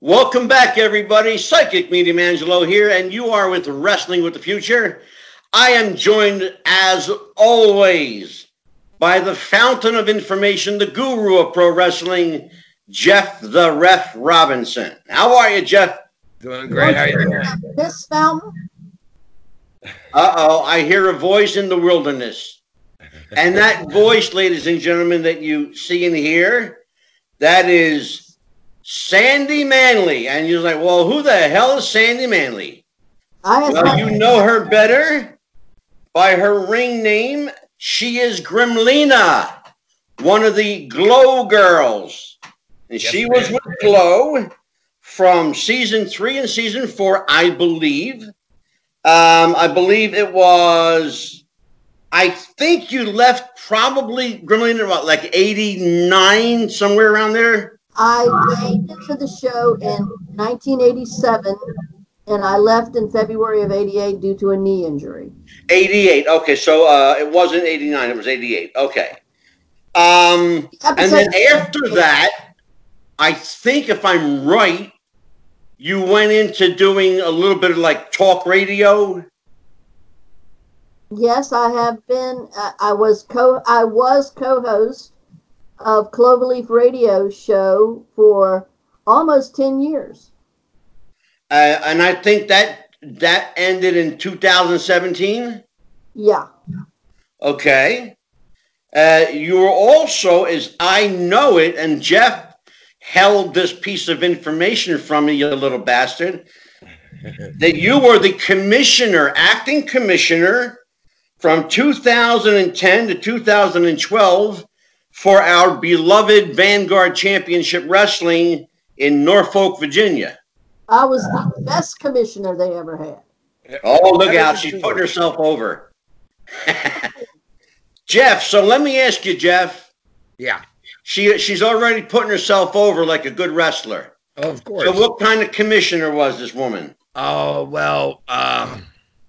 Welcome back, everybody. Psychic Medium Angelo here, and you are with Wrestling with the Future. I am joined, as always, by the fountain of information, the guru of pro wrestling, Jeff the Ref Robinson. How are you, Jeff? Doing great. How are you doing? This fountain? Uh oh, I hear a voice in the wilderness. And that voice, ladies and gentlemen, that you see and hear, that is Sandy Manley. And you're like, well, who the hell is Sandy Manley? I Well, you know her better by her ring name. She is Gremlina, one of the Glow Girls. And Yes, she was with Glow from season three and season four, I believe. Um, I believe it was. I think you left probably Gremlina about like 89, somewhere around there. I came into the show in 1987 and I left in February of 88 due to a knee injury. 88. Okay, so uh, it wasn't 89, it was 88. Okay. Um, and then after that, I think if I'm right, you went into doing a little bit of like talk radio. Yes, I have been. Uh, I was co. I was co-host of Cloverleaf Radio show for almost 10 years. Uh, and I think that that ended in 2017. Yeah. Okay. Uh, you were also, as I know it, and Jeff held this piece of information from me, you little bastard, that you were the commissioner, acting commissioner from 2010 to 2012 for our beloved Vanguard Championship Wrestling in Norfolk, Virginia. I was the best commissioner they ever had. Oh, look out. She's putting herself over. Jeff, so let me ask you, Jeff. Yeah. She she's already putting herself over like a good wrestler. Oh, of course. So what kind of commissioner was this woman? oh well. Uh,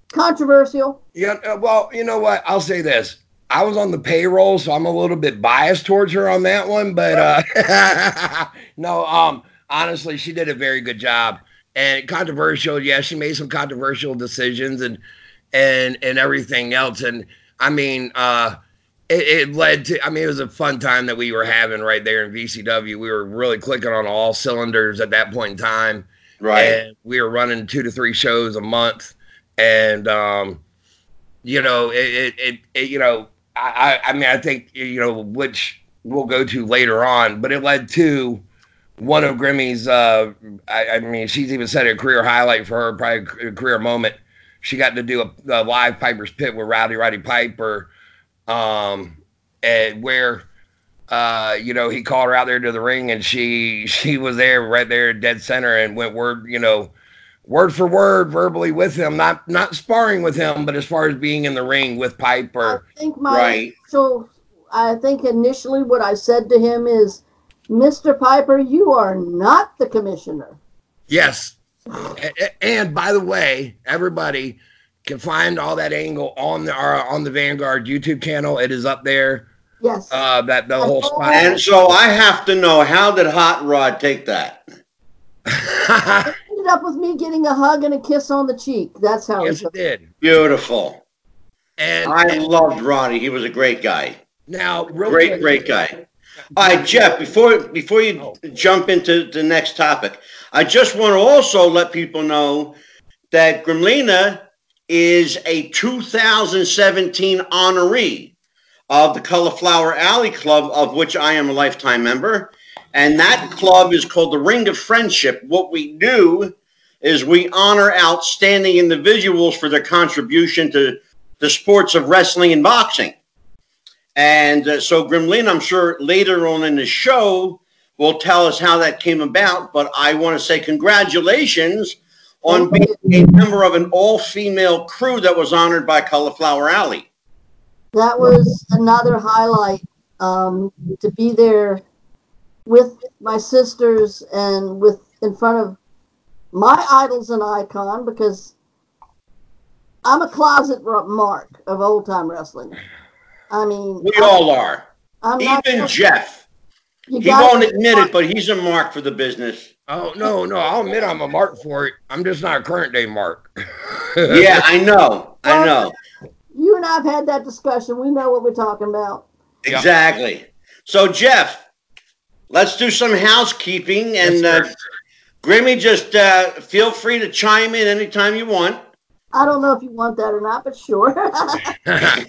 Controversial. yeah. uh, Well, you know what? I'll say this. I was on the payroll, so I'm a little bit biased towards her on that one. But uh, no. Um. Honestly, she did a very good job. And controversial. Yeah, she made some controversial decisions and and and everything else. And I mean, uh, it, it led to. I mean, it was a fun time that we were having right there in VCW. We were really clicking on all cylinders at that point in time. Right. And we were running two to three shows a month. And um, you know, it it, it, it you know, I, I mean I think you know, which we'll go to later on, but it led to one of Grimmy's uh I, I mean she's even said a career highlight for her, probably a career moment. She got to do a, a live Piper's Pit with Rowdy Roddy Piper, um, and where uh, you know, he called her out there to the ring and she she was there right there dead center and went word, you know, word for word verbally with him, not not sparring with him, but as far as being in the ring with Piper. I think my Right. so I think initially what I said to him is, Mr. Piper, you are not the commissioner. Yes. A- a- And by the way, everybody can find all that angle on the our, on the Vanguard YouTube channel. It is up there. Yes. Uh, that the whole spot. And so I have to know how did Hot Rod take that? It ended up with me getting a hug and a kiss on the cheek. That's how yes, it it did. Beautiful. And, I and loved Ronnie. He was a great guy. now, real Great, quick- great guy. All right, Jeff, before before you Oh. jump into the next topic, I just want to also let people know that Gremlina is a 2017 honoree of the Cauliflower Alley Club, of which I am a lifetime member. And that club is called the Ring of Friendship. What we do is we honor outstanding individuals for their contribution to the sports of wrestling and boxing. And uh, so Grimlin, I'm sure later on in the show, will tell us how that came about. But I want to say congratulations on being a member of an all-female crew that was honored by Cauliflower Alley. That was another highlight um, to be there with my sisters and with in front of my idols an icon because I'm a closet mark of old time wrestling. I mean, We I- all are. I'm not Even Jeff. You He won't admit it, but he's a mark for the business. Oh no, no, I'll admit I'm a mark for it. I'm just not a current day mark. Yeah, I know. I know. You and I've had that discussion. We know what we're talking about. Exactly. So, Jeff, let's do some housekeeping. And Yes, uh, sir. Grimmy, just uh, feel free to chime in anytime you want. I don't know if you want that or not, but sure.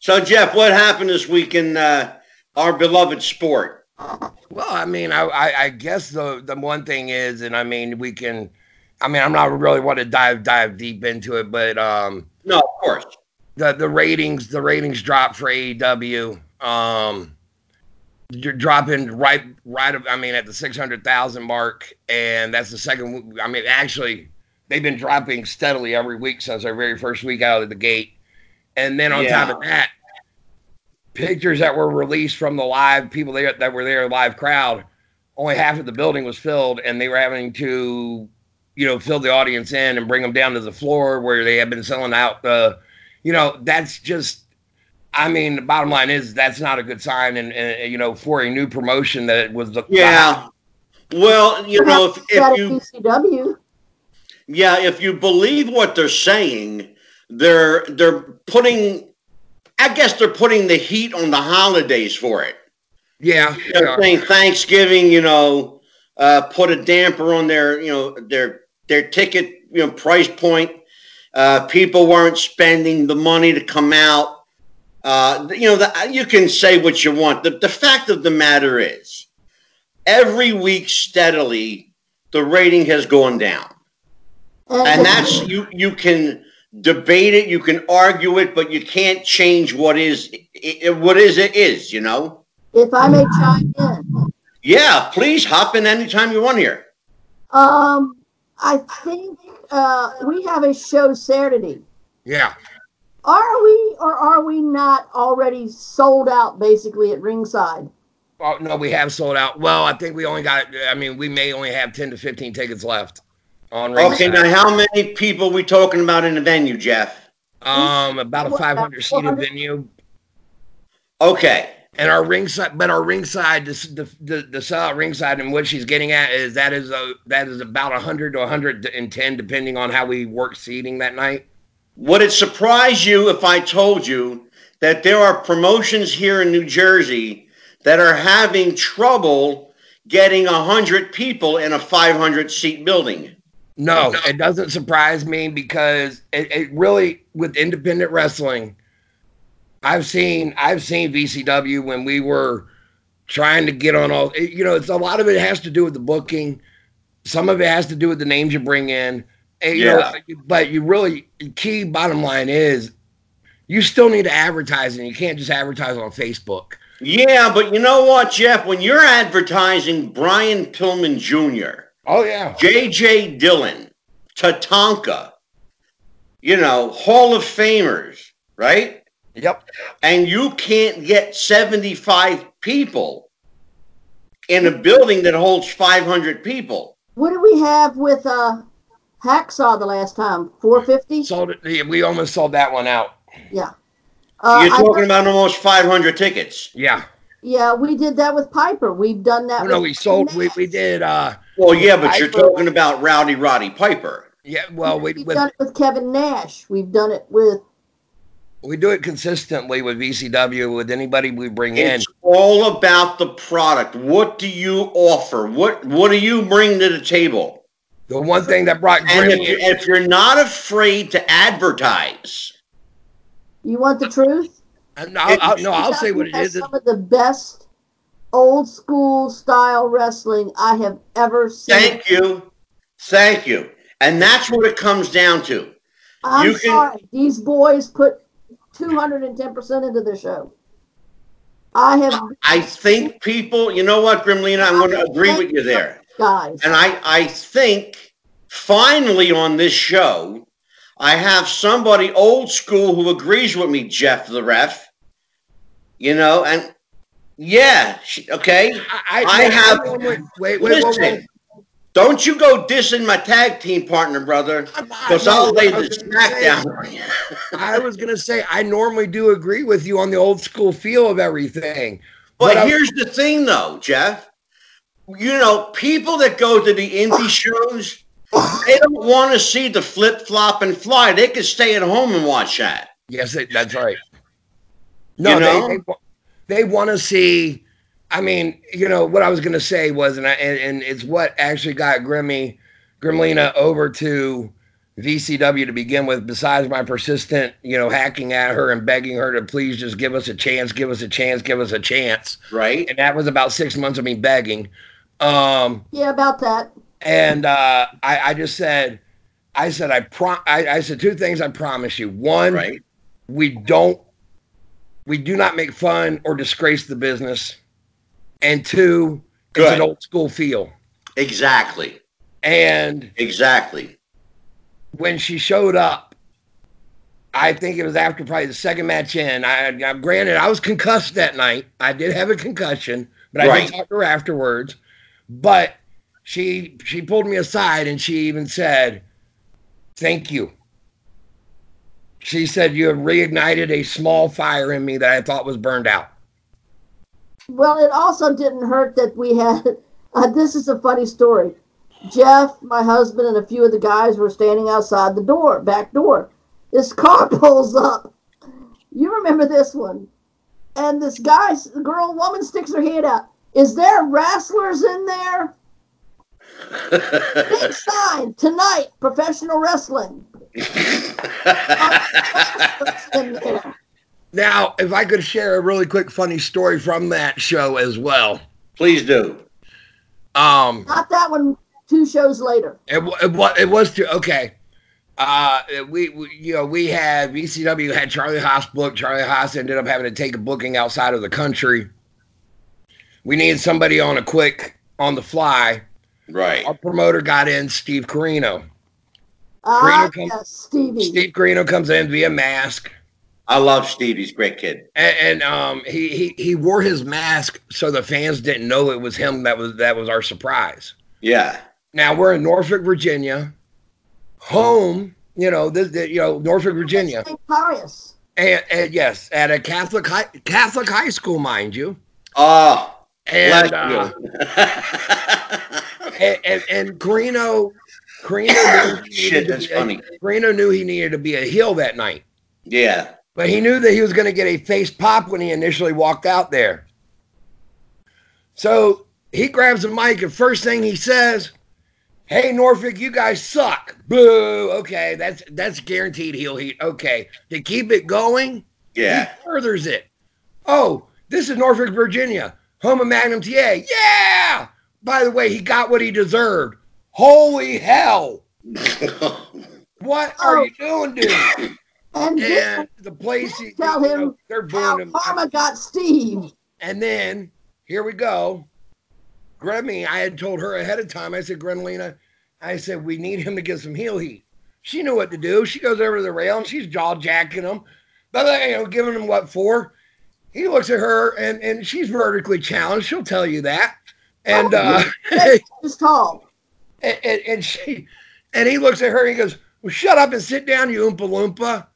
So, Jeff, what happened this week in uh, our beloved sport? Well, I mean, I, I, I guess the the one thing is, and I mean, we can. I mean, I'm not really want to dive dive deep into it, but um, No, of course. the the ratings the ratings dropped for AEW. Um, you're dropping right right. I mean, at the six hundred thousand mark, and that's the second. I mean, actually, they've been dropping steadily every week since our very first week out of the gate. And then on top of that, pictures that were released from the live people there that were there, live crowd, only half of the building was filled, and they were having to, you know, fill the audience in and bring them down to the floor where they had been selling out the, you know, that's just. I mean, the bottom line is that's not a good sign, and, and you know, for a new promotion that it was the Yeah. Well, you know, if, if a you PCW. yeah, if you believe what they're saying, they're they're putting. I guess they're putting the heat on the holidays for it. yeah, They're yeah. saying Thanksgiving, you know, uh, put a damper on their, you know, their their ticket, you know, price point. Uh, people weren't spending the money to come out. Uh, you know, the, you can say what you want. The, the fact of the matter is, every week steadily, the rating has gone down, and that's you. You can debate it, you can argue it, but you can't change what is i- what is it is. You know. if I may chime in. Yeah, please hop in anytime you want here. Um, I think uh, we have a show Saturday. yeah. Are we or are we not already sold out basically at ringside? Oh no, we have sold out. Well, I think we only got. I mean, we may only have ten to fifteen tickets left on ringside. Okay, now how many people we talking about in the venue, Jeff? um, about a five hundred five about hundred seated venue, Okay, and our ringside, but our ringside, the the the, the sellout ringside, and what she's getting at is that is a that is about hundred to hundred and ten, depending on how we work seating that night. Would it surprise you if I told you that there are promotions here in New Jersey that are having trouble getting a hundred people in a 500 seat building? No, it doesn't surprise me because it, it really with independent wrestling, I've seen I've seen VCW when we were trying to get on all you know, it's a lot of it has to do with the booking. Some of it has to do with the names you bring in. And, you know, Yeah. but you really key bottom line is you still need to advertise and you can't just advertise on Facebook. Yeah, but you know what, Jeff? When you're advertising Brian Pillman Jr., Oh yeah. J.J. Dillon, Tatanka, you know, Hall of Famers, right? Yep. And you can't get 75 people in a building that holds 500 people. What do we have with uh, Hacksaw the last time? 450? Sold it. We almost sold that one out. Yeah. Uh, You're I- talking about almost 500 tickets. Yeah. yeah, we did that with Piper. We've done that Oh, no, we sold. We, we did. uh Well, yeah, but you're talking about Rowdy Roddy Piper. Yeah. Well, we We've with, done it with Kevin Nash. We've done it with we do it consistently with VCW with anybody we bring in. It's all about the product. What do you offer? What What do you bring to the table? The one thing that brought And if, you, in- if you're not afraid to advertise, you want the truth? Uh, no, I'll, I'll, no, I'll say what it has is. Some of the best old school style wrestling I have ever seen. thank you, thank you, and that's what it comes down to. I'm you can- sorry. These boys put 210% into the show. I have I think people, you know what, Gremlina, I'm going to agree with you there. Guys. And I, I think finally on this show, I have somebody old school who agrees with me, Jeff the ref. You know, and yeah, she- okay. I, I have- Wait, wait, wait, wait, Listen, wait. don't you go dissing my tag team partner, brother, because no, I'll lay I the was smack say- down on you. I was gonna say I normally do agree with you on the old school feel of everything, But, But I- here's the thing, though, Jeff. You know, people that go to the indie shows, they don't want to see the flip flop and fly. They could stay at home and watch that. Yes, that's right. No, You know? they they, they want to see. I mean, you know what I was going to say was, and, I, and and it's what actually got Grimmy Gremlina over to VCW to begin with. Besides my persistent, you know, hacking at her and begging her to please just give us a chance, give us a chance, give us a chance, Right? and that was about six months of me begging. Um, Yeah, about that. and uh, I, I just said, I said, I pro, I, I said two things. I promise you. One, Right? we don't we do not make fun or disgrace the business and two it's an old school feel Exactly. and Exactly. when she showed up i think it was after probably the second match in i, I granted i was concussed that night i did have a concussion but i Right. did talk to her afterwards but she she pulled me aside and she even said thank you she said you have reignited a small fire in me that i thought was burned out Well, it also didn't hurt that we had. Uh, this is a funny story. Jeff, my husband, and a few of the guys were standing outside the door, back door. This car pulls up. You remember this one? And this guy, girl, woman sticks her head out. Is there wrestlers in there? Big sign tonight, professional wrestling. In there. Now, if I could share a really quick funny story from that show as well. Please do. Um, Not that one. Two shows later. it, it, it was to okay. Uh, we, we you know we had VCW had Charlie Haas booked. Charlie Haas ended up having to take a booking outside of the country. We need somebody on a quick on the fly. Right. Our promoter got in Steve Corino. Ah, Corino comes- yes, Stevie. Steve Corino comes in via mask. I love Steve. He's a great kid. And, and um, he, he he wore his mask so the fans didn't know it was him. That was that was our surprise. Yeah. Now we're in Norfolk, Virginia, home. You know, this, this- you know Norfolk, Virginia, St. Pius. and, and yes, at a Catholic high, Catholic high school, mind you. Oh, And uh, and, and and Corino, Corino knew he Shit, needed to that's be- funny. Corino knew he needed to be a heel that night, yeah. but he knew that he was going to get a face pop when he initially walked out there. So he grabs the mic and first thing he says, "Hey Norfolk, you guys suck." Boo. Okay, that's that's guaranteed heel heat. Okay, to keep it going, Yeah. he furthers it. Oh, this is Norfolk, Virginia, home of Magnum TA. Yeah. By the way, he got what he deserved. Holy hell! What are Oh. you doing, dude? And this And the place, he, Tell you know, him they're how booing him. Karma got Steve. And then here we go. Grammy, I had told her ahead of time. I said, Gremlina, I said we need him to get some heel heat. She knew what to do. She goes over to the rail and she's jaw jacking him, but you know, giving him what for. He looks at her and and she's vertically challenged. She'll tell you that. And uh, Six is tall. and, and, and she and he looks at her and he goes, well, "Shut up and sit down, you oompa loompa."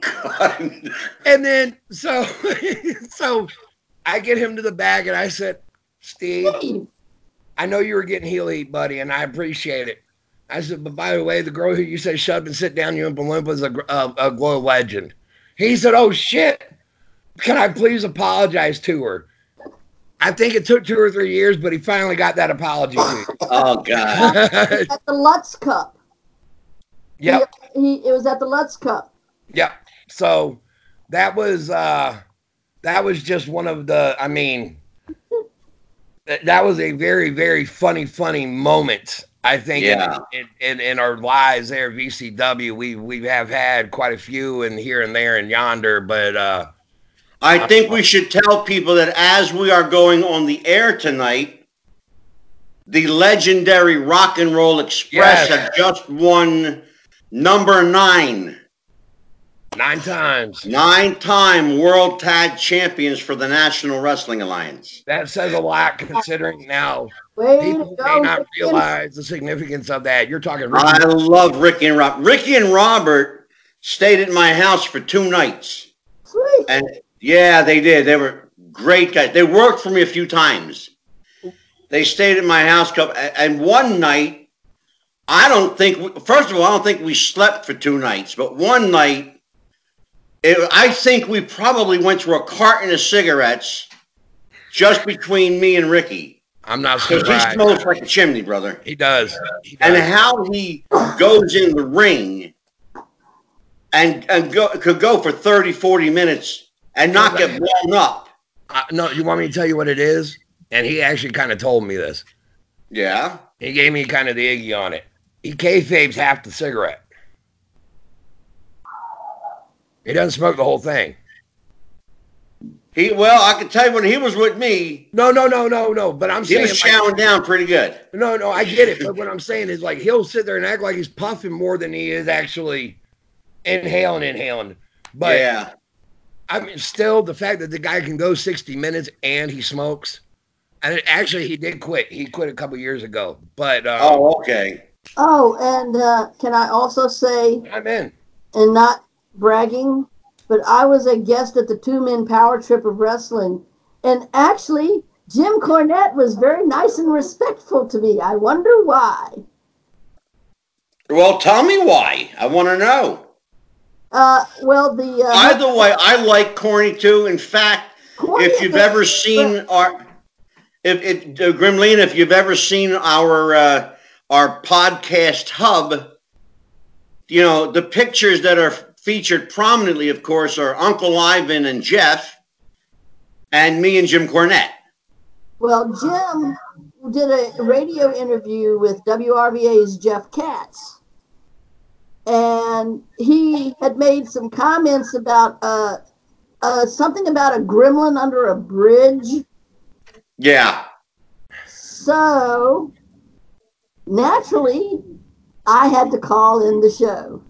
God. And then so so I get him to the bag and I said, Steve, Steve. I know you were getting heel heat, buddy, and I appreciate it. I said, but by the way, the girl who you said shut up and sit down, you and Oompa is a, a, a glow legend. He said, oh shit, can I please apologize to her? I think it took two or three years, but he finally got that apology Oh God. At the Lutz Cup. yep, He, he it was at the Lutz Cup. yep. So that was uh that was just one of the I mean that, that was a very, very funny, funny moment. I think Yeah. in, in, in our lives there VCW, we we have had quite a few and here and there and yonder, but uh I think we should tell people that as we are going on the air tonight, the legendary Rock and Roll Express Yes. have just won number nine, nine times. nine-time World Tag Champions for the National Wrestling Alliance. That says a lot considering now Way people to may not realize the significance of that. You're talking Ricky I love Ricky and Rob. Ricky and Robert stayed at my house for two nights. Sweet. And yeah, they did. They were Great guys. They worked for me a few times. They stayed at my house, couple- and one night, I don't think. First of all, I don't think we slept for two nights. But one night, it, I think we probably went through a carton of cigarettes just between me and Ricky. I'm not Because he surprised. smokes like a chimney, brother. He does. He And how he goes in the ring and, and go, could go for 30, 40 minutes and not get blown up. Uh, no, you want me to tell you what it is? And he actually kind of told me this. Yeah. He gave me kind of the iggy on it. He kayfabes half the cigarette. He doesn't smoke the whole thing. He well, I can tell you when he was with me, No, no, no, no, no. But I'm he saying, was like, chowing down pretty good. no, no, I get it. But what I'm saying is, like, he'll sit there and act like he's puffing more than he is actually inhaling, inhaling. But yeah. I mean, still, the fact that the guy can go 60 minutes and he smokes. And actually, he did quit. He quit a couple years ago. But uh, Oh, okay. Oh, and uh, can I also say, I'm in. and not bragging, but I was a guest at the two men power trip of wrestling. And actually, Jim Cornette was very nice and respectful to me. I wonder why. Well, tell me why. I want to know. Uh, well, the uh, Either way, I like Corny too. In fact, Cornette if you've ever seen our, if, if uh, if you've ever seen our uh, our podcast hub, you know the pictures that are featured prominently, of course, are Uncle Ivan and Jeff, and me and Jim Cornette. Well, Jim did a radio interview with WRVA's Jeff Katz. And he had made some comments about uh, uh, something about a gremlin under a bridge. Yeah, So naturally, I had to call in the show.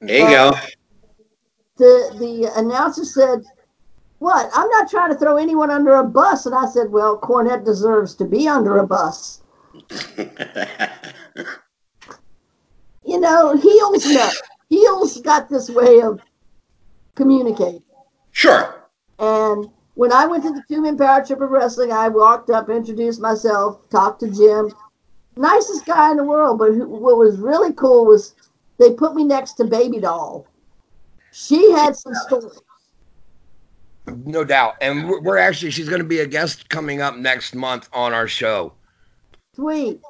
there you go. The the announcer said, "What? I'm not trying to throw anyone under a bus." And I said, "Well, Cornette deserves to be under a bus." you know, heels know. Heels got this way of communicating. sure. And when I went to the two men power trip of wrestling, I walked up, introduced myself, talked to Jim. Nicest guy in the world. But who, what was really cool was they put me next to Baby Doll. She had some stories. No doubt. And we're, we're actually, she's going to be a guest coming up next month on our show. Sweet.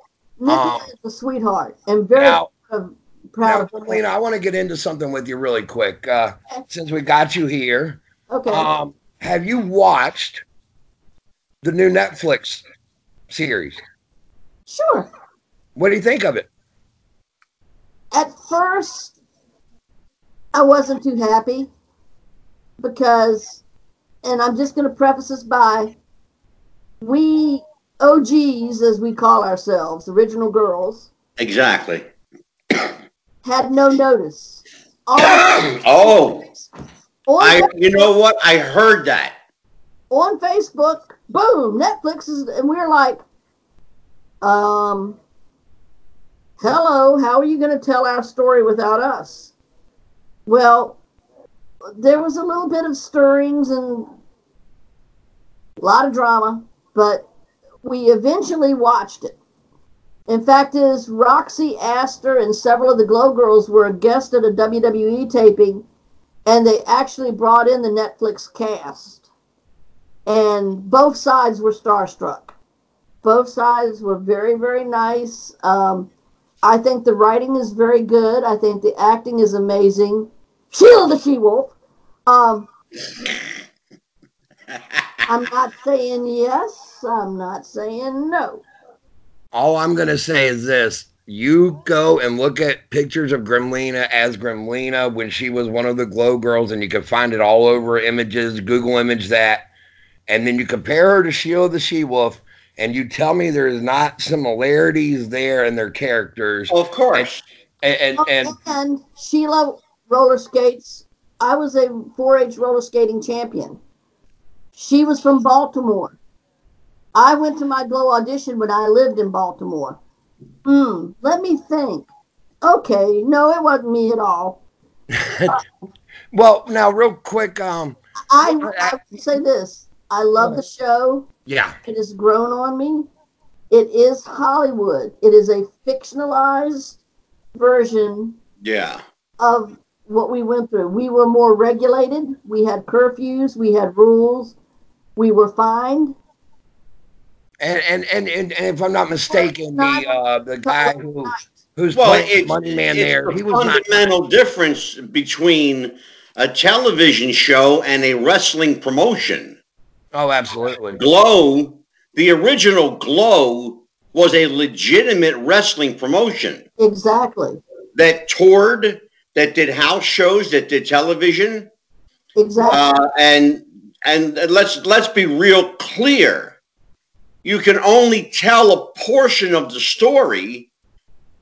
Nikki Um, is a sweetheart and very Now, of, proud now of. Lena, I want to get into something with you really quick. Uh, since we got you here, Okay. um, have you watched the new Netflix series? sure. What do you think of it? At first, I wasn't too happy because, and I'm just going to preface this by we OGs, as we call ourselves, original girls, Exactly. Had no notice. All Oh, I. You know what? I heard that. on Facebook, boom, Netflix is, and we're like, um, hello, how are you going to tell our story without us? Well, there was a little bit of stirrings and a lot of drama, but we eventually watched it. In fact, is Roxy Astor and several of the Glow Girls were a guest at a WWE taping, and they actually brought in the Netflix cast and both sides were starstruck. Both sides were very, very nice. Um, I think the writing is very good. I think the acting is amazing. Sheila the She Wolf. Um, I'm not saying yes. I'm not saying no. All I'm going to say is this. You go and look at pictures of Gremlina as Gremlina when she was one of the Glow Girls, and you can find it all over images. Google image that. And then you compare her to Sheila the She Wolf, and you tell me there's not similarities there in their characters. Of course. And, and, and oh, and Sheila roller skates. I was a 4-H roller skating champion. She was from Baltimore. I went to my glow audition when I lived in Baltimore. Hmm, let me think. Okay, no, it wasn't me at all. well, now, real quick, um, I, I would say this. I love the show. Yeah. It has grown on me. It is Hollywood. It is a fictionalized version Yeah. of what we went through. We were more regulated. We had curfews. We had rules. We were fined. And and and, and, and if I'm not mistaken, the uh, the guy who who's Well, playing it's, Money Man there, he was not. fundamental difference between a television show and a wrestling promotion. Oh, absolutely. Glow, the original Glow, was a legitimate wrestling promotion Exactly. that toured, that did house shows, that did television, Exactly. uh, and and let's let's be real clear. You can only tell a portion of the story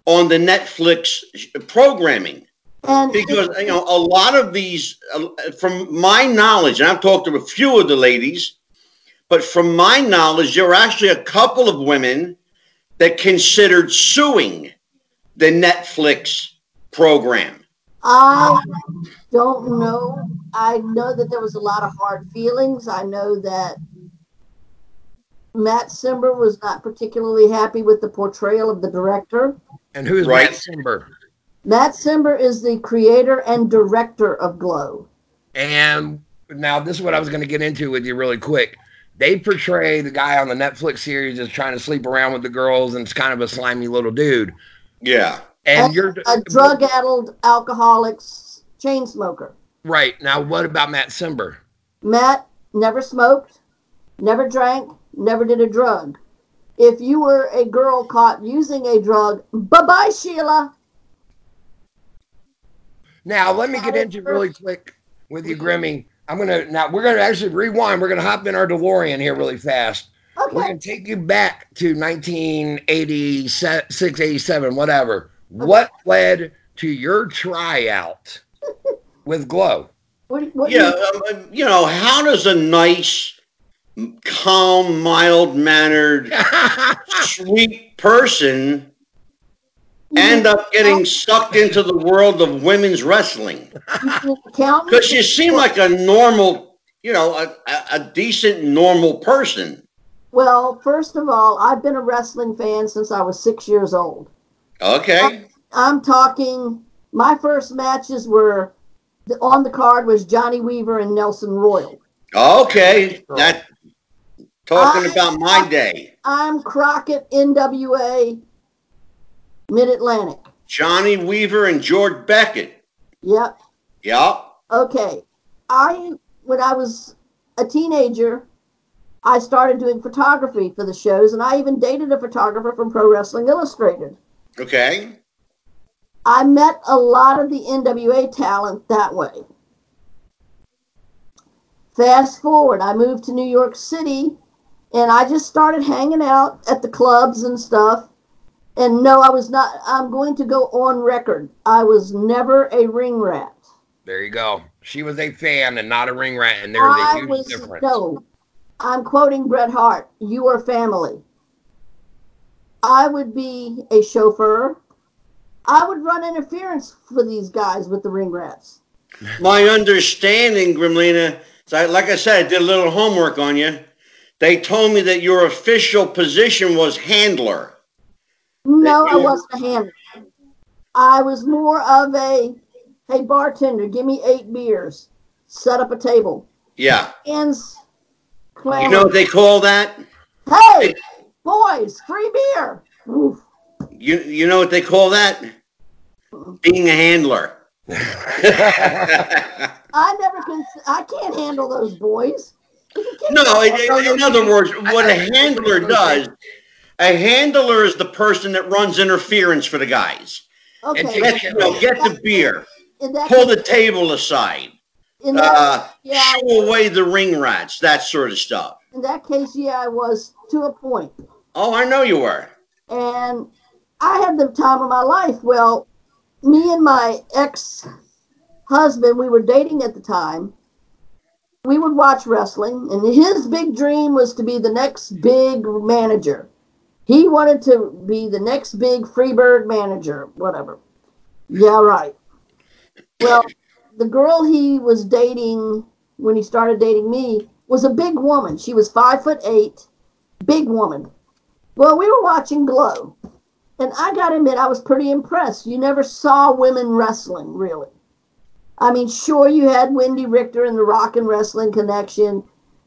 on the Netflix programming and because you know a lot of these uh, from my knowledge and i've talked to a few of the ladies but from my knowledge there were actually a couple of women that considered suing the netflix program I don't know. I know that there was a lot of hard feelings. I know that Matt Cimber was not particularly happy with the portrayal of the director. And who's Right. Matt Cimber? Matt Cimber is the creator and director of Glow. And now this is what I was going to get into with you really quick. They portray the guy on the Netflix series as trying to sleep around with the girls and it's kind of a slimy little dude. yeah And you're A drug addled alcoholic chain smoker. right. Now, what about Matt Cimber? Matt never smoked, never drank, never did a drug. If you were a girl caught using a drug, bye bye, Sheila. Now, let me get into really quick with you, Grimmy. I'm gonna now we're gonna actually rewind. We're gonna hop in our DeLorean here really fast. Okay. We're gonna take you back to 1986, 87, whatever. What led to your tryout with Glow? What, what yeah you- um, you know how does a nice calm mild mannered sweet person end up getting sucked into the world of women's wrestling you accountant? because you seem like a normal you know a, a, a decent normal person Well, first of all, I've been a wrestling fan since I was six years old. okay I'm talking, my first matches were the, on the card was Johnny Weaver and Nelson Royal. Okay, that talking I- about my day. I'm Crockett NWA Mid Atlantic. Johnny Weaver and George Becker. Yep. Yeah. Okay. I when I was a teenager, I started doing photography for the shows, and I even dated a photographer from Pro Wrestling Illustrated. Okay. I met a lot of the NWA talent that way. Fast forward, I moved to New York City and I just started hanging out at the clubs and stuff. And no, I was not, I'm going to go on record. I was never a ring rat. There you go. She was a fan and not a ring rat, and there's a I huge was, difference. no, I'm quoting Bret Hart, you are family. I would be a chauffeur. I would run interference for these guys with the ring rats. My understanding, Gremlina, like I said, I did a little homework on you. They told me that your official position was handler. No, I wasn't a handler. I was more of a, hey bartender, give me eight beers, set up a table, Yeah. hands You know what they call that? hey, boys, free beer. Oof. You you know what they call that? Being a handler. I never can. I can't handle those boys. No, in, other words, what a handler does, a handler is the person that runs interference for the guys. Okay. And Get, you know, get the beer, pull the table aside, uh, yeah, shoo away the ring rats, that sort of stuff. in that case, yeah, I was to a point, Oh, I know you were. and I had the time of my life. Well, me and my ex husband, we were dating at the time. We would watch wrestling, and his big dream was to be the next big manager. He wanted to be the next big Freebird manager, whatever. Yeah, right. Well, the girl he was dating when he started dating me was a big woman. She was five foot eight, big woman. Well, we were watching Glow, and I got to admit, I was pretty impressed. You never saw women wrestling, really. I mean, sure, you had Wendi Richter and the Rock and Wrestling Connection,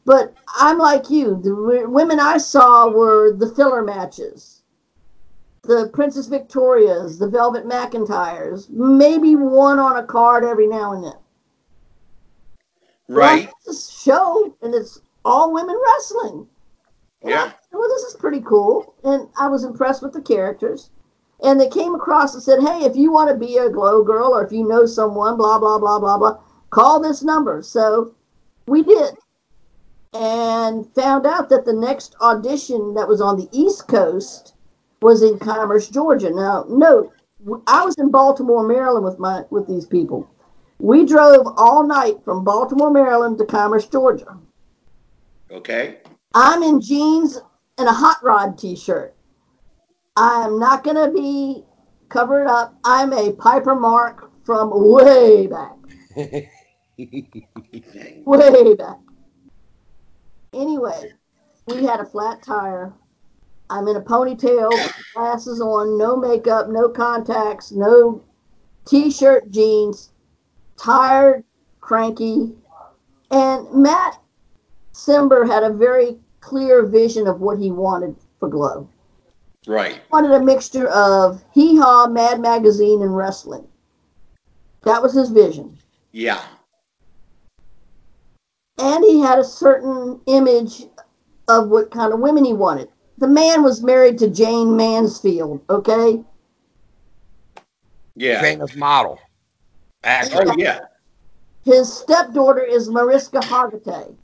but I'm like you. The women I saw were the filler matches, the Princess Victorias, the Velvet McIntyres, maybe one on a card every now and then. Right. It's show, and it's all women wrestling. And Yeah. I, well, this is pretty cool. And I was impressed with the characters. And they came across and said, hey, if you want to be a glow girl or if you know someone, blah, blah, blah, blah, blah, call this number. So we did. And found out that the next audition that was on the East Coast was in Commerce, Georgia. Now, note, I was in Baltimore, Maryland with my with these people. We drove all night from Baltimore, Maryland to Commerce, Georgia. Okay. I'm in jeans and a hot rod t-shirt. I'm not going to be covered up. I'm a Piper Mark from way back. way back. Anyway, we had a flat tire. I'm in a ponytail, glasses on, no makeup, no contacts, no t-shirt, jeans, tired, cranky. And Matt Cimber had a very clear vision of what he wanted for Glow. Right. He wanted a mixture of hee haw, Mad Magazine, and wrestling. That was his vision. Yeah. And he had a certain image of what kind of women he wanted. The man was married to Jayne Mansfield, okay? Yeah. Famous model. Actress. Oh yeah. His stepdaughter is Mariska Hargitay.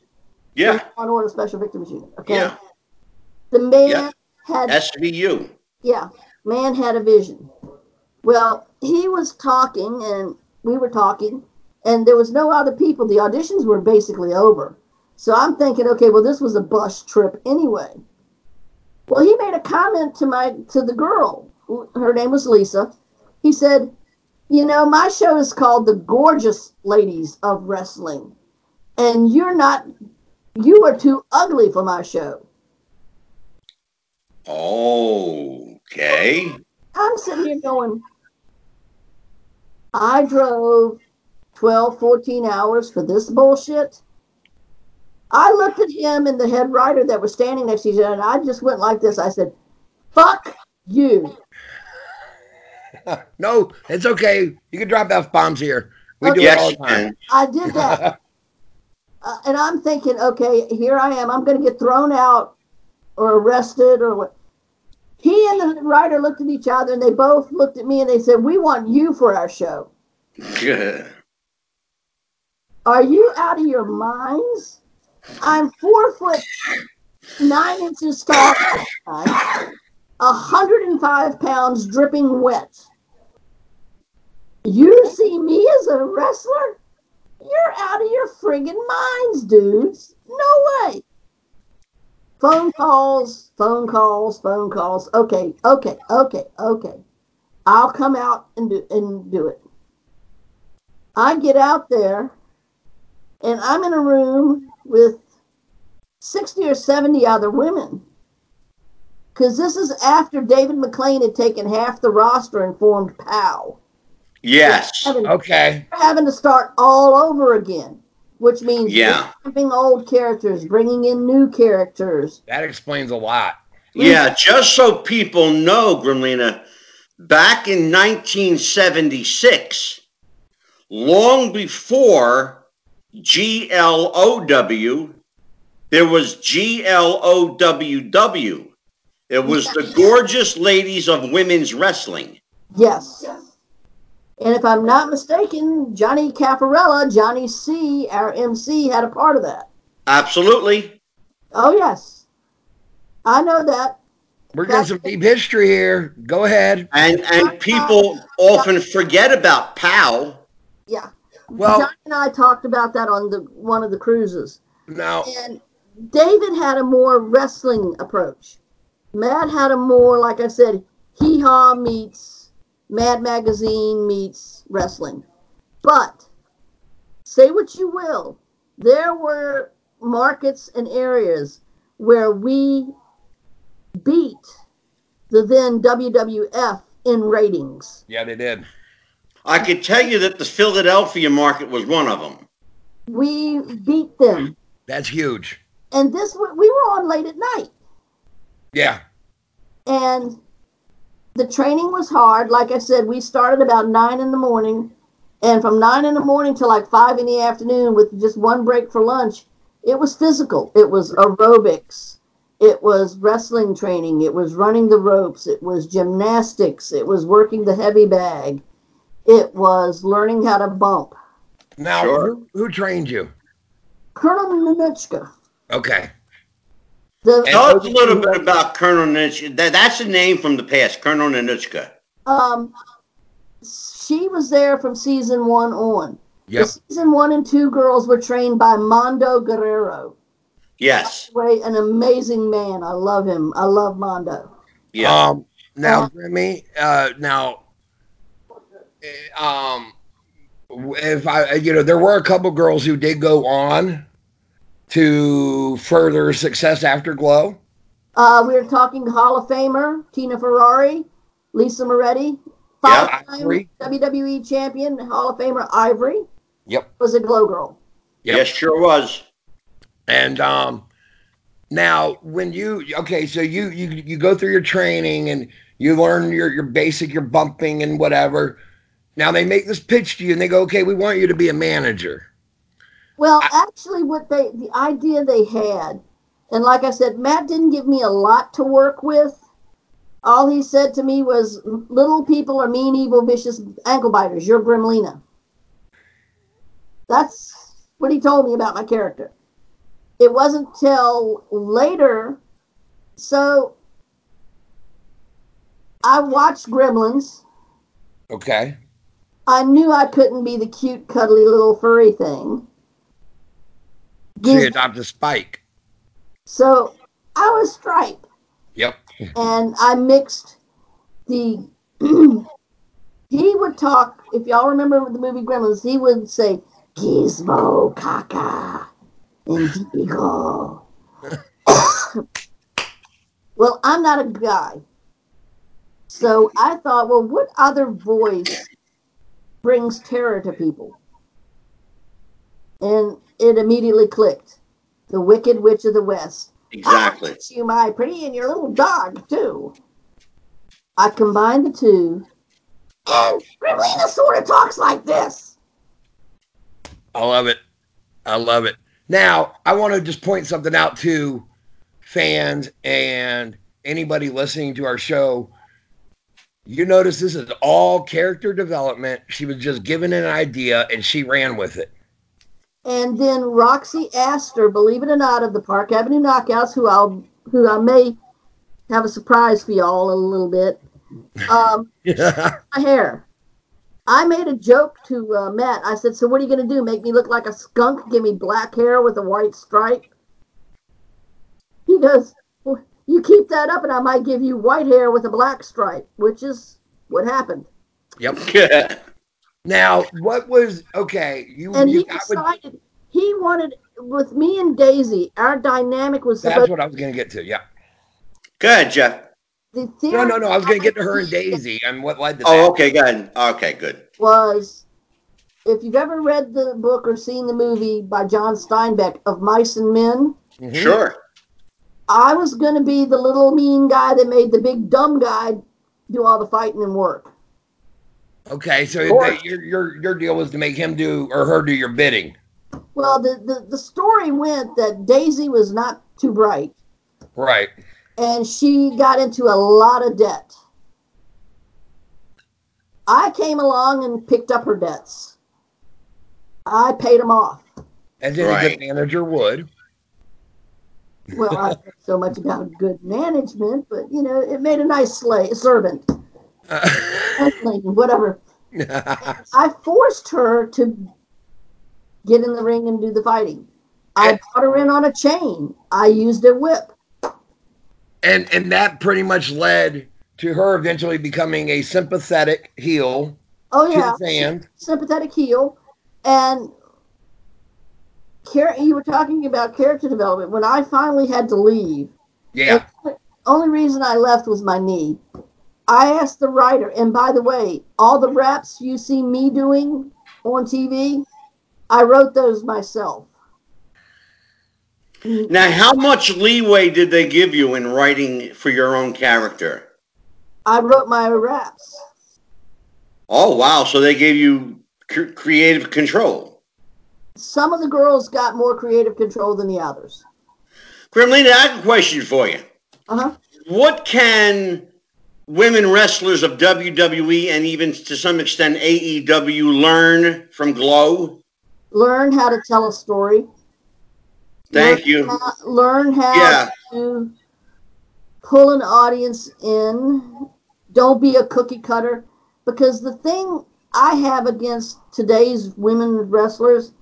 Yeah. On Order Special Victims Unit, okay? Yeah. The man Yeah. Had SVU. Yeah, man had a vision. Well, he was talking and we were talking, and there was no other people. The auditions were basically over. So I'm thinking, okay, well, this was a bus trip anyway. Well, he made a comment to my to the girl. Her name was Lisa. He said, "You know, my show is called The Gorgeous Ladies of Wrestling, and you're not. You are too ugly for my show." Okay. I'm sitting here going, I drove 12, 14 hours for this bullshit. I looked at him and the head writer that was standing next to each other, and I just went like this. I said, fuck you. no, it's okay. You can drop F bombs here. We do it all the time. I did that. Uh, and I'm thinking, okay, here I am. I'm going to get thrown out or arrested or what. He and the writer looked at each other and they both looked at me and they said, We want you for our show. Are you out of your minds? I'm four foot nine inches tall, a 105 pounds dripping wet. You see me as a wrestler? You're out of your friggin' minds, dudes. No way. Phone calls, phone calls, phone calls. Okay, okay, okay, okay. I'll come out and do and do it. I get out there and I'm in a room with 60 or 70 other women. Because this is after David McLane had taken half the roster and formed POW. Yes. Having, Okay. having to start all over again, which means Yeah. revamping old characters, bringing in new characters. That explains a lot. Yeah, just so people know, Grimlina, back in 1976, long before GLOW, there was GLOWW. It was the Gorgeous Ladies of Women's Wrestling. Yes. And if I'm not mistaken, Johnny Caparella, Johnny C, our MC, had a part of that. Absolutely. Oh, yes. I know that. We're getting some deep history here. Go ahead. And and people often forget about POW. Yeah. Well- Johnny and I talked about that on the one of the cruises. Now, And David had a more wrestling approach. Matt had a more, like I said, hee haw meets Mad Magazine meets wrestling. But say what you will, there were markets and areas where we beat the then WWF in ratings. Yeah, they did. I could tell you that the Philadelphia market was one of them. We beat them. That's huge. And this we were on late at night. Yeah. And the training was hard. Like I said, we started about nine in the morning. And from nine in the morning till like five in the afternoon with just one break for lunch, it was physical. It was aerobics. It was wrestling training. It was running the ropes. It was gymnastics. It was working the heavy bag. It was learning how to bump. Now, Sure. who, who trained you? Colonel Ninotchka. Okay. The, Tell us a little bit about Colonel Ninotchka. That, that's a name from the past, Colonel Ninotchka. um, she was there from season one on. Yep. The season one and two girls were trained by Mando Guerrero. Yes. Way an amazing man. I love him. I love Mando. Yeah. Um. Now, Uh, Grimmy. Uh. Now. eh, Um. If I, you know, there were a couple girls who did go on to further success after Glow. Uh, we are talking Hall of Famer Tina Ferrari, Lisa Moretti, five-time Ivory. WWE champion, Hall of Famer Ivory Yep. was a glow girl. Yep. Yes, sure was. And um, now when you okay, so you you you go through your training and you learn your your basic, your bumping and whatever. Now they make this pitch to you and they go, okay, we want you to be a manager. Well, I- actually, what they the idea they had, and like I said, Matt didn't give me a lot to work with. All he said to me was, "Little people are mean, evil, vicious ankle biters. You're Gremlina." That's what he told me about my character. It wasn't till later. So I watched Gremlins. Okay. I knew I couldn't be the cute, cuddly little furry thing. You Giz- Spike. So I was Stripe, Yep. and I mixed the. he would talk. If y'all remember the movie Gremlins, he would say Gizmo, Kaka, and Digo. well, I'm not a guy, so I thought, well, what other voice brings terror to people? And it immediately clicked. The Wicked Witch of the West. Exactly. I'll teach you my pretty and your little dog too. I combined the two, oh, and Gremlina sort of talks like this. I love it. I love it. Now, I want to just point something out to fans and anybody listening to our show. You notice this is all character development. She was just given an idea and she ran with it. And then Roxy Astor, believe it or not, of the Park Avenue Knockouts, who I'll who I may have a surprise for y'all in a little bit. Um, yeah. my hair. I made a joke to uh, Matt. I said, "So what are you going to do? Make me look like a skunk? Give me black hair with a white stripe?" He goes, well, "You keep that up, and I might give you white hair with a black stripe," which is what happened. yep. Now, what was okay? You, And you he I would, decided he wanted with me and Daisy. Our dynamic was that's supposed. what I was going to get to. Yeah. Good, Jeff. The No, no, no. I was going to get to her and Daisy and what led to Oh, that. okay, go ahead. Okay, good. was if you've ever read the book or seen the movie by John Steinbeck of Mice and Men, Mhm. Sure. I was going to be the little mean guy that made the big dumb guy do all the fighting and work. Okay, so course. the, your your your deal was to make him do or her do your bidding, Well, the, the, the story went that Daisy was not too bright right? and she got into a lot of debt. I came along and picked up her debts. I paid them off. As any Right. good manager would. Well, I don't know so much about good management, but you know, it made a nice slave servant, handling, whatever. I forced her to get in the ring and do the fighting. I brought her in on a chain. I used a whip. and and that pretty much led to her eventually becoming a sympathetic heel Oh yeah, sympathetic heel, and Char- you were talking about character development. When I finally had to leave, Yeah. the only reason I left was my knee. I asked the writer, and by the way, all the raps you see me doing on TV, I wrote those myself. Now, how much leeway did they give you in writing for your own character? I wrote my raps. Oh, wow. So they gave you cr- creative control. Some of the girls got more creative control than the others. Gremlina, I have a question for you. Uh huh. What can women wrestlers of WWE and even to some extent AEW learn from Glow? Learn how to tell a story. Thank learn you. How, learn how Yeah. to pull an audience in. Don't be a cookie cutter. Because the thing I have against today's women wrestlers,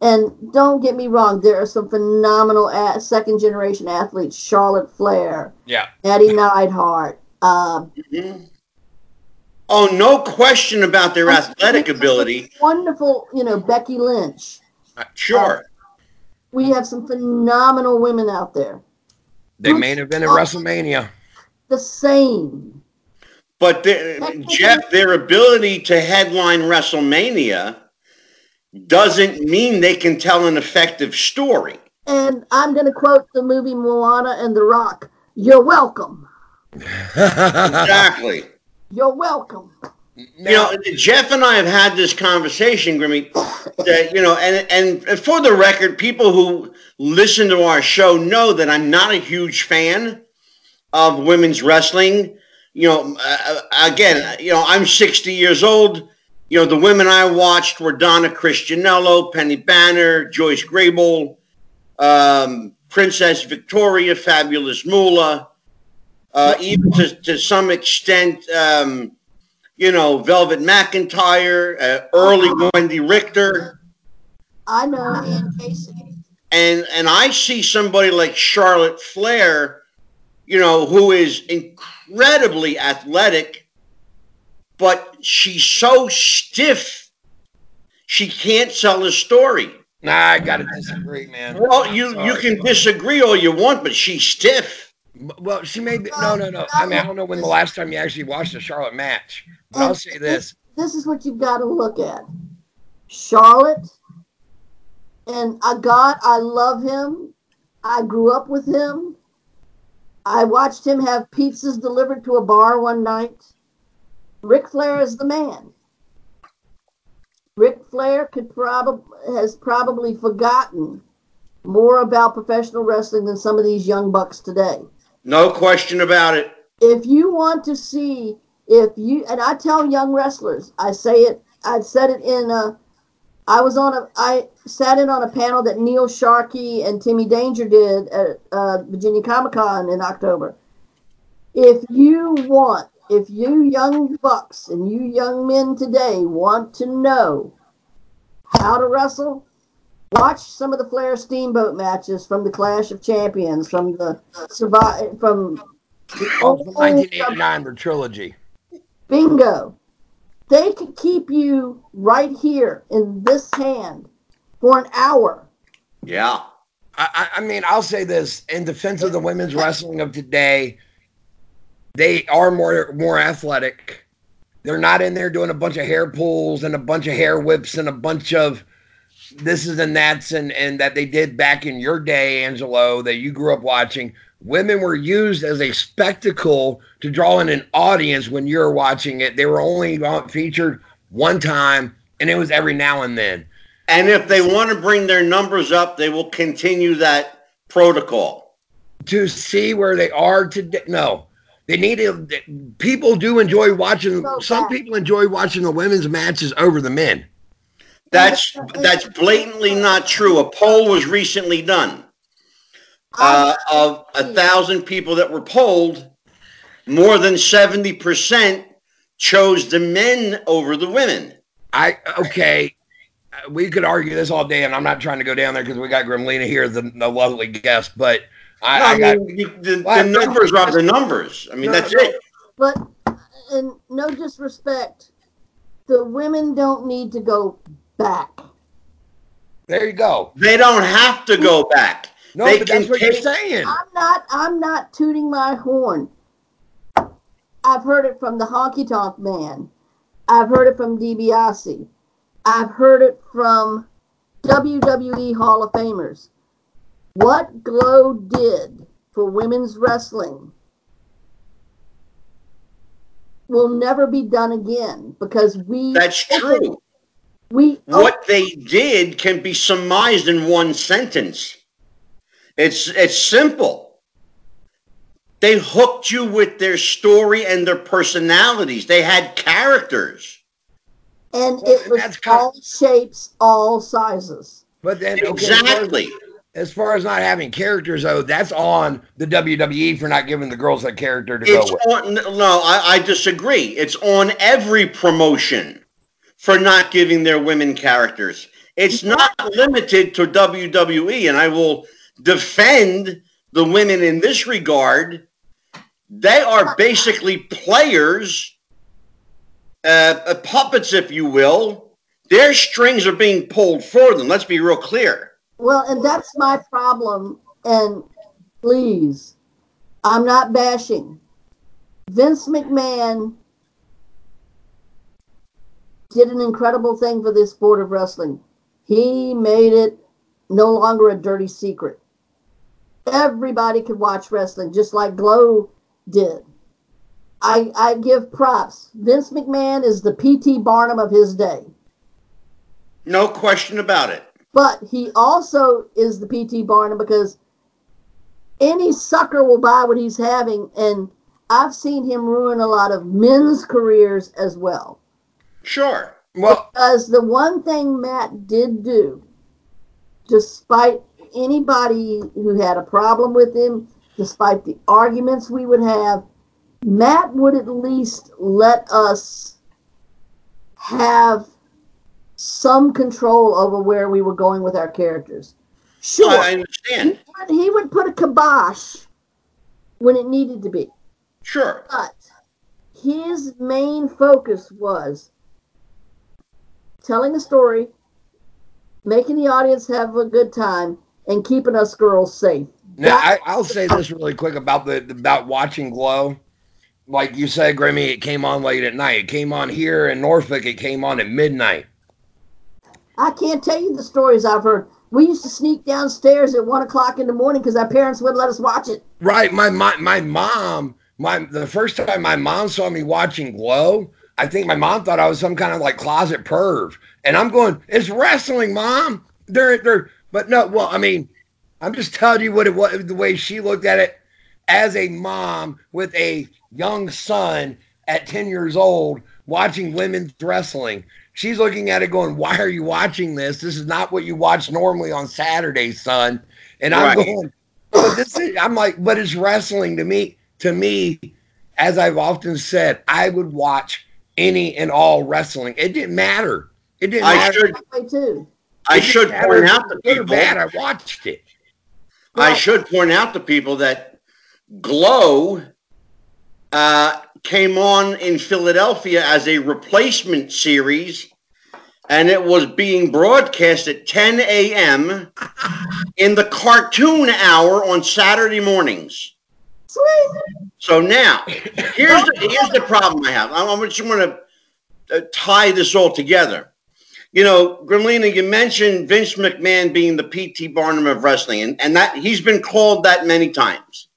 and don't get me wrong, there are some phenomenal second generation athletes Charlotte Flair, Yeah. Nattie Neidhart. Um, Mhm. Oh, no question about their athletic ability. Wonderful, you know, Becky Lynch. Sure. We have some phenomenal women out there. They main event in WrestleMania. The same. But the, Jeff, their ability to headline WrestleMania doesn't mean they can tell an effective story. And I'm going to quote the movie Moana and The Rock. You're welcome. Exactly. You're welcome. You know, Jeff and I have had this conversation, Grimmy. That you know, and and for the record, people who listen to our show know that I'm not a huge fan of women's wrestling. You know, uh, again, you know, I'm 60 years old. You know, the women I watched were Donna Christanello, Penny Banner, Joyce Grable, um, Princess Victoria, Fabulous Moolah, uh, even to, to some extent, um, you know, Velvet McIntyre, uh, early Wendi Richter. I know Ann Casey. and and I see somebody like Charlotte Flair, you know, who is incredibly athletic, but she's so stiff, she can't sell a story. Nah, I gotta disagree, man. Well, you you Sorry. can disagree all you want, but she's stiff. Well, she may be. No, no, no. I mean, I don't know when the last time you actually watched a Charlotte match, but I'll say this. This is what you've got to look at. Charlotte, and I God, I love him. I grew up with him. I watched him have pizzas delivered to a bar one night. Ric Flair is the man. Ric Flair could probably has probably forgotten more about professional wrestling than some of these young bucks today. No question about it. if you want to see if you and I tell young wrestlers, I say it. I said it in a. I was on a. I sat in on a panel that Neil Sharkey and Timmy Danger did at uh, Virginia Comic Con in October. If you want, if you young bucks and you young men today want to know how to wrestle, watch some of the Flair Steamboat matches from the Clash of Champions, from the survive from the Oh, old 1989, the trilogy. Bingo. They could keep you right here in this hand for an hour. Yeah. I, I, I mean, I'll say this in defense of the women's wrestling of today, they are more more athletic. They're not in there doing a bunch of hair pulls and a bunch of hair whips and a bunch of this is and Nats and and that they did back in your day, Angelo, that you grew up watching. Women were used as a spectacle to draw in an audience when you're watching it. They were only featured one time, and it was every now and then. And if they want to bring their numbers up, they will continue that protocol. to see where they are today. No, they need to. People do enjoy watching. So Some people enjoy watching the women's matches over the men. That's that's blatantly not true. A poll was recently done. Uh, of a thousand people that were polled, more than seventy percent chose the men over the women. I okay. uh, We could argue this all day, and I'm not trying to go down there because we got Gremlina here, the, the lovely guest. But I, No, I I got mean, you- the, Well, the numbers are the numbers. I mean, No, that's no. it. But and no disrespect, the women don't need to go back. There you go. They don't have to go back. No, They but that's can what you're saying. I'm not I'm not tooting my horn. I've heard it from the honky tonk man. I've heard it from DiBiase. I've heard it from WWE Hall of Famers. What Glow did for women's wrestling will never be done again because we That's true. We oh. What they did can be surmised in one sentence. It's it's simple. They hooked you with their story and their personalities. They had characters. and Well, it was that's kind of- all shapes, all sizes. But then okay, as far as- Exactly. As far as not having characters, though, that's on the WWE for not giving the girls a character to It's go with. on no, I, I disagree. It's on every promotion for not giving their women characters. It's not limited to WWE, and I will defend the women in this regard. They are basically players, uh, uh, puppets, if you will. Their strings are being pulled for them. Let's be real clear. Well, and that's my problem. And please, I'm not bashing. Vince McMahon did an incredible thing for this sport of wrestling. He made it no longer a dirty secret. Everybody could watch wrestling, just like Glow did. I, I give props. Vince McMahon is the P.T. Barnum of his day. No question about it. But he also is the PT Barnum because any sucker will buy what he's having, and I've seen him ruin a lot of men's careers as well. Sure. Well, Because the one thing Matt did do, despite anybody who had a problem with him, despite the arguments we would have, Matt would at least let us have some control over where we were going with our characters. Sure, I he, understand. would, he would put a kibosh when it needed to be. Sure. But his main focus was telling a story, making the audience have a good time, and keeping us girls safe. now I, I'll say this really quick about the about watching Glow. Like you said, Grimmy, it came on late at night. It came on here in Norfolk. It came on at midnight. I can't tell you the stories I've heard. We used to sneak downstairs at one o'clock in the morning because our parents wouldn't let us watch it. Right. My my my mom, my the first time my mom saw me watching Glow, I think my mom thought I was some kind of like closet perv. And I'm going, it's wrestling, mom. They're they're but no, well, I mean, I'm just telling you what it was the way she looked at it as a mom with a young son at 10 years old watching women's wrestling. She's looking at it going, Why are you watching this? This is not what you watch normally on Saturday, son. And I'm going, but this is, I'm like, but it's wrestling to me. To me, as I've often said, I would watch any and all wrestling. It didn't matter. It didn't I matter. should That way too. I should point out to was good or people bad. I watched it. I should point out to people that Glow uh, came on in Philadelphia as a replacement series, and it was being broadcast at 10 a.m. in the cartoon hour on Saturday mornings. Sweet. So now, here's the, here's the problem I have. I, I just want to uh, tie this all together. You know, Gremlina, you mentioned Vince McMahon being the P.T. Barnum of wrestling, and, and that he's been called that many times.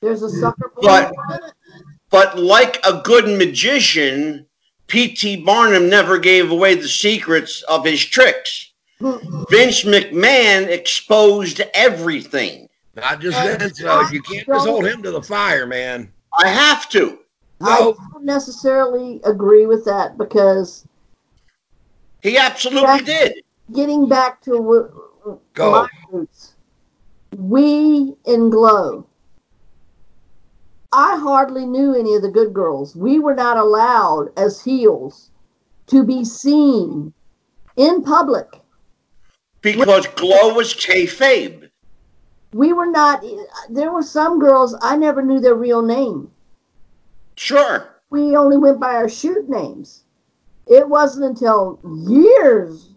There's a sucker for But- But like a good magician, P.T. Barnum never gave away the secrets of his tricks. Vince McMahon exposed everything. Not just Uh, Vince, though. You can't just hold him to the fire, man. I have to. I don't necessarily agree with that because He absolutely did. getting back to Go. my roots, we in Glow, I hardly knew any of the good girls. We were not allowed as heels to be seen in public. Because Glow was kayfabe. We were not. There were some girls I never knew their real name. Sure. we only went by our shoot names. It wasn't until years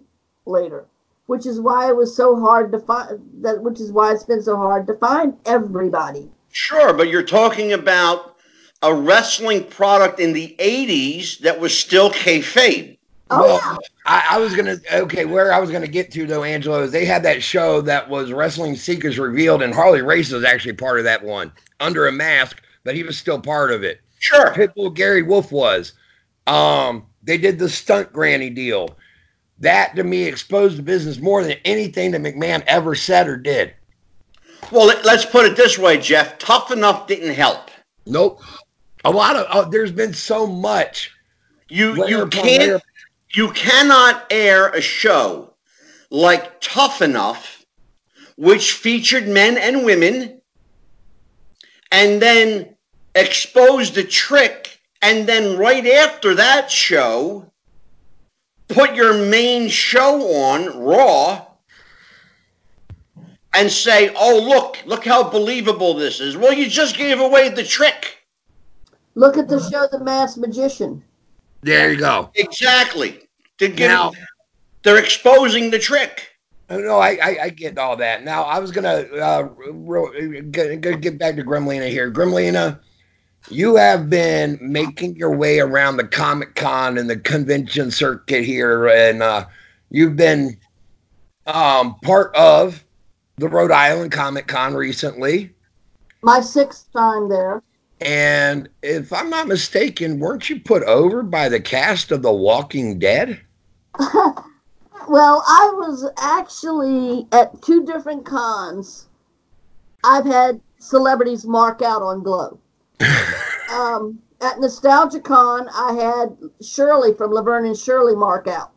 later which is why it was so hard to find. That which is why it's been so hard to find everybody. Sure, but you're talking about a wrestling product in the '80s that was still kayfabe. Oh Well, yeah, I, I was gonna okay, where I was gonna get to though, Angelo, is they had that show that was Wrestling Secrets Revealed, and Harley Race was actually part of that one under a mask, but he was still part of it. Sure. Pitbull Gary Wolfe was. Um, they did the stunt granny deal. That to me exposed the business more than anything that McMahon ever said or did. Well, let- let's put it this way, Jeff. Tough enough didn't help. Nope. A lot of oh, there's been so much. You you can't. You cannot air a show like Tough Enough, which featured men and women, and then expose the trick, and then right after that show, put your main show on Raw. And say, oh, look, look how believable this is. Well, you just gave away the trick. look at the show, The Masked Magician. There you go. Exactly. To give, Now, they're exposing the trick. no, I, I I get all that. Now I was gonna uh, ro- get, get get back to Gremlina here. Gremlina, you have been making your way around the Comic Con and the convention circuit here, and uh, you've been um, part of the Rhode Island Comic Con recently. My sixth time there. And if I'm not mistaken, weren't you put over by the cast of The Walking Dead? well, I was actually at two different cons. I've had celebrities mark out on Glow. um, at Nostalgia Con, I had Shirley from Laverne and Shirley mark out.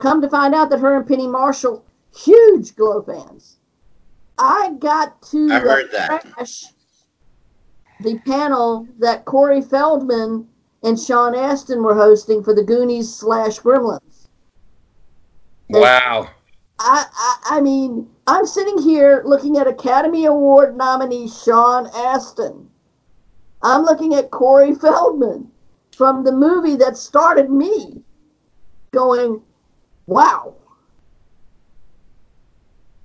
Come to find out that her and Penny Marshall, huge Glow fans. I got to I heard that. crash the panel that Corey Feldman and Sean Astin were hosting for the Goonies slash Gremlins. Wow. I, I I mean, I'm sitting here looking at Academy Award nominee Sean Astin. I'm looking at Corey Feldman from the movie that started me, going, "Wow."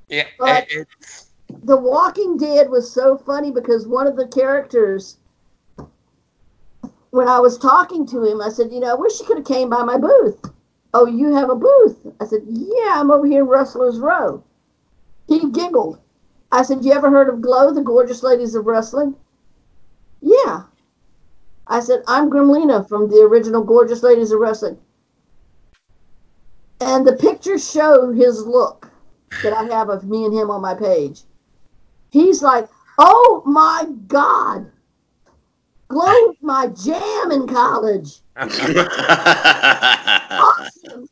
Yeah. But- it- The Walking Dead was so funny because one of the characters, when I was talking to him, I said, "You know, I wish you could have came by my booth." Oh, you have a booth? I said, "Yeah, I'm over here in Wrestlers Row." He giggled. I said, "You ever heard of Glow, the Gorgeous Ladies of Wrestling?" Yeah. I said, "I'm Gremlina from the original Gorgeous Ladies of Wrestling." And the pictures show his look that I have of me and him on my page. He's like, "Oh my God, Glow was my jam in college." Awesome.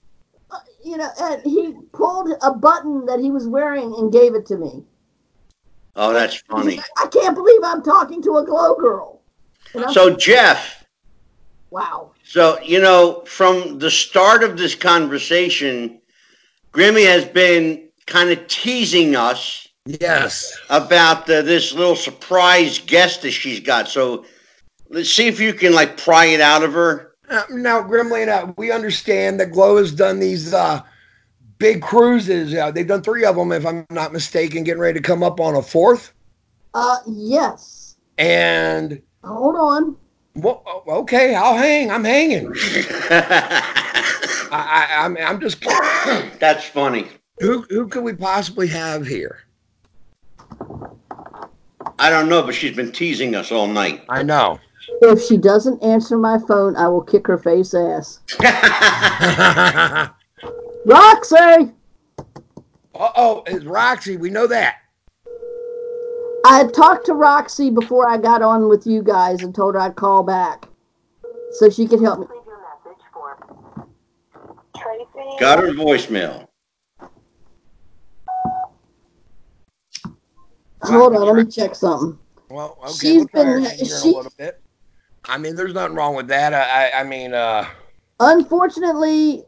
You know, and he pulled a button that he was wearing and gave it to me. oh, that's funny. like, I can't believe I'm talking to a Glow girl. So, Jeff, wow. so, you know, from the start of this conversation, Grimmy has been kind of teasing us yes. about uh, this little surprise guest that she's got. So, let's see if you can, like, pry it out of her. Uh, now, Gremlina, we understand that Glow has done these uh, big cruises. Uh, they've done three of them, if I'm not mistaken, getting ready to come up on a fourth. Uh, yes. And Hold on. well, okay, I'll hang. I'm hanging. I, I, I'm, I'm just. that's funny. Who, who could we possibly have here? I don't know, but she's been teasing us all night. I know. If she doesn't answer my phone, I will kick her face ass. Roxy! Uh oh, it's Roxy. We know that. I had talked to Roxy before I got on with you guys and told her I'd call back so she could help me. Leave your message for Tracy. Got her voicemail. Hold on, let me check something. Well, okay. She's we'll try her been- again here in she- a little bit. I mean, there's nothing wrong with that. I, I, I mean, uh, Unfortunately,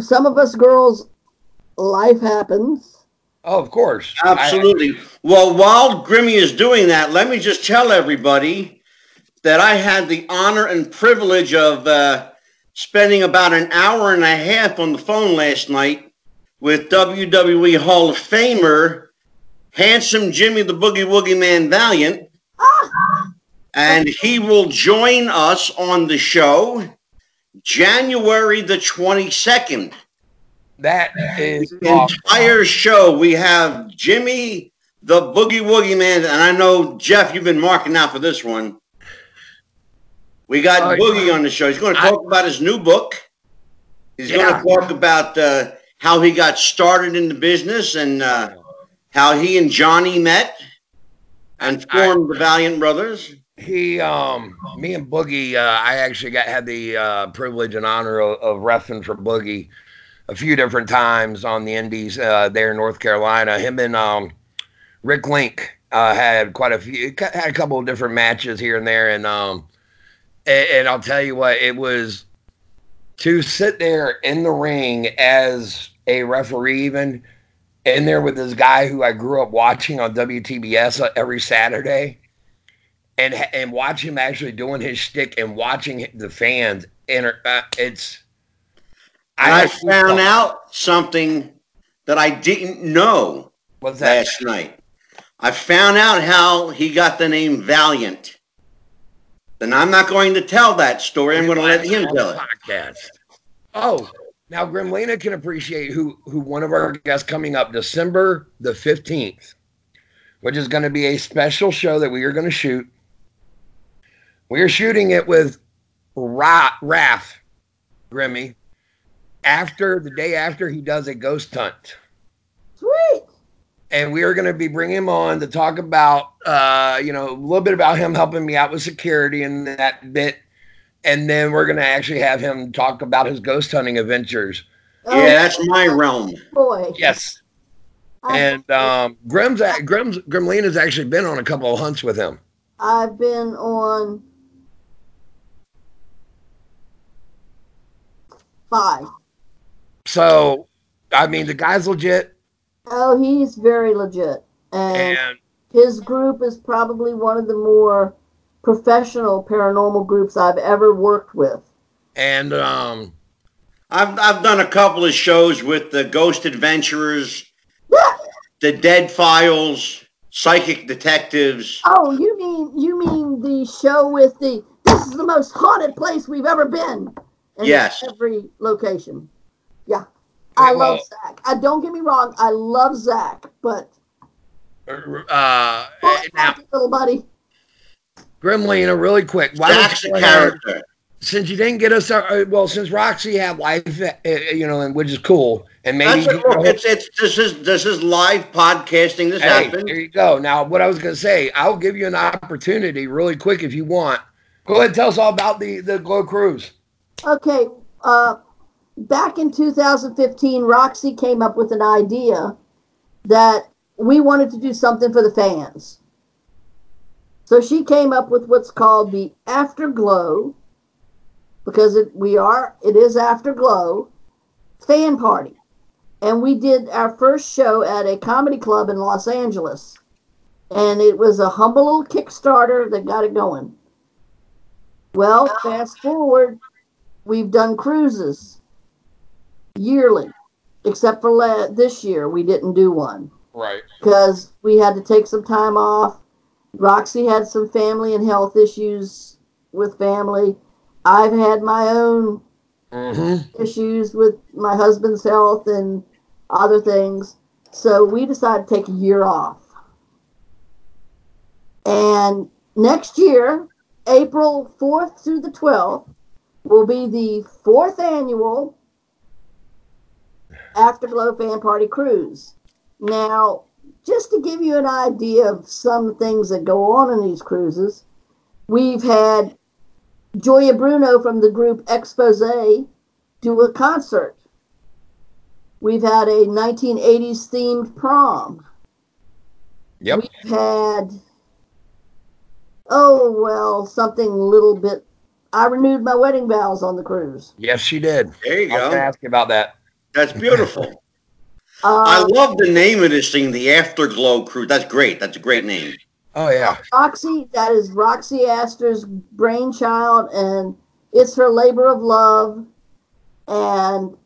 some of us girls, life happens. oh, of course. I- Absolutely. well, while Grimmy is doing that, let me just tell everybody that I had the honor and privilege of uh, spending about an hour and a half on the phone last night with WWE Hall of Famer, handsome Jimmy the Boogie Woogie Man Valiant. And he will join us on the show January the 22nd. That is The awesome. entire show, we have Jimmy the Boogie Woogie Man. And I know, Jeff, you've been marking out for this one. We got Oh, Boogie yeah. on the show. He's going to I- talk about his new book. He's Yeah. going to talk about uh, how he got started in the business and uh, how he and Johnny met and I- formed the Valiant Brothers. he um me and boogie uh, i actually got had the uh privilege and honor of, of refing for boogie a few different times on the indies uh there in north carolina him and um rick link uh had quite a few had a couple of different matches here and there and um and, and i'll tell you what it was to sit there in the ring as a referee even in there with this guy who i grew up watching on wtbs every saturday and and watch him actually doing his shtick and watching the fans enter. Uh, it's And I like found out something that I didn't know What's that? last night. I found out how he got the name Valiant. Then I'm not going to tell that story. I'm going to let him tell the it. Podcast. Oh, now Gremlina can appreciate who who one of our guests coming up December the fifteenth, which is going to be a special show that we are going to shoot. We are shooting it with Ra- Raph Grimmy after the day after he does a ghost hunt. sweet. and we are going to be bringing him on to talk about uh you know a little bit about him helping me out with security and that bit and then we're going to actually have him talk about his ghost hunting adventures Oh, Yeah, that's my realm. boy. yes and um grim's a- grim's gremlina's actually been on a couple of hunts with him I've been on five. so i mean the guy's legit Oh, he's very legit. And and his group is probably one of the more professional paranormal groups I've ever worked with. and um I've, I've done a couple of shows with the Ghost Adventurers, the Dead Files, Psychic Detectives. Oh, you mean you mean the show with the this is the most haunted place we've ever been. And Yes. Every location. Yeah. I well, love Zach. I don't get me wrong, I love Zach, but uh oh, now little buddy. Grimlina really quick why That's you a go ahead- character. since you didn't get us, uh, well, since Roxy had life, uh, you know, and which is cool, and maybe That's a, look, it's, it's, this is this is live podcasting. This hey, happened. there you go. Now, what I was going to say, I'll give you an opportunity, really quick, if you want. Go ahead, and tell us all about the the Glow Cruise. Okay, uh, back in 2015, Roxy came up with an idea that we wanted to do something for the fans. So she came up with what's called the Afterglow, because it, we are it is Afterglow fan party, and we did our first show at a comedy club in Los Angeles, and it was a humble little Kickstarter that got it going. Well, fast forward we've done cruises yearly, except for la- this year we didn't do one Right. because we had to take some time off. Roxy had some family and health issues with family. I've had my own Mm-hmm. issues with my husband's health and other things. So we decided to take a year off. And next year, April 4th through the 12th, will be the fourth annual Afterglow Fan Party Cruise. Now, just to give you an idea of some things that go on in these cruises, we've had Gioia Bruno from the group Expose do a concert. We've had a 1980s themed prom. Yep. We've had, oh, well, something a little bit. I renewed my wedding vows on the cruise. Yes, she did. There you I was going to go. ask you about that. That's beautiful. I Uh, love the name of this thing, the Afterglow Crew. That's great. That's a great name. Oh yeah. Roxy, that is Roxy Astor's brainchild, and it's her labor of love. And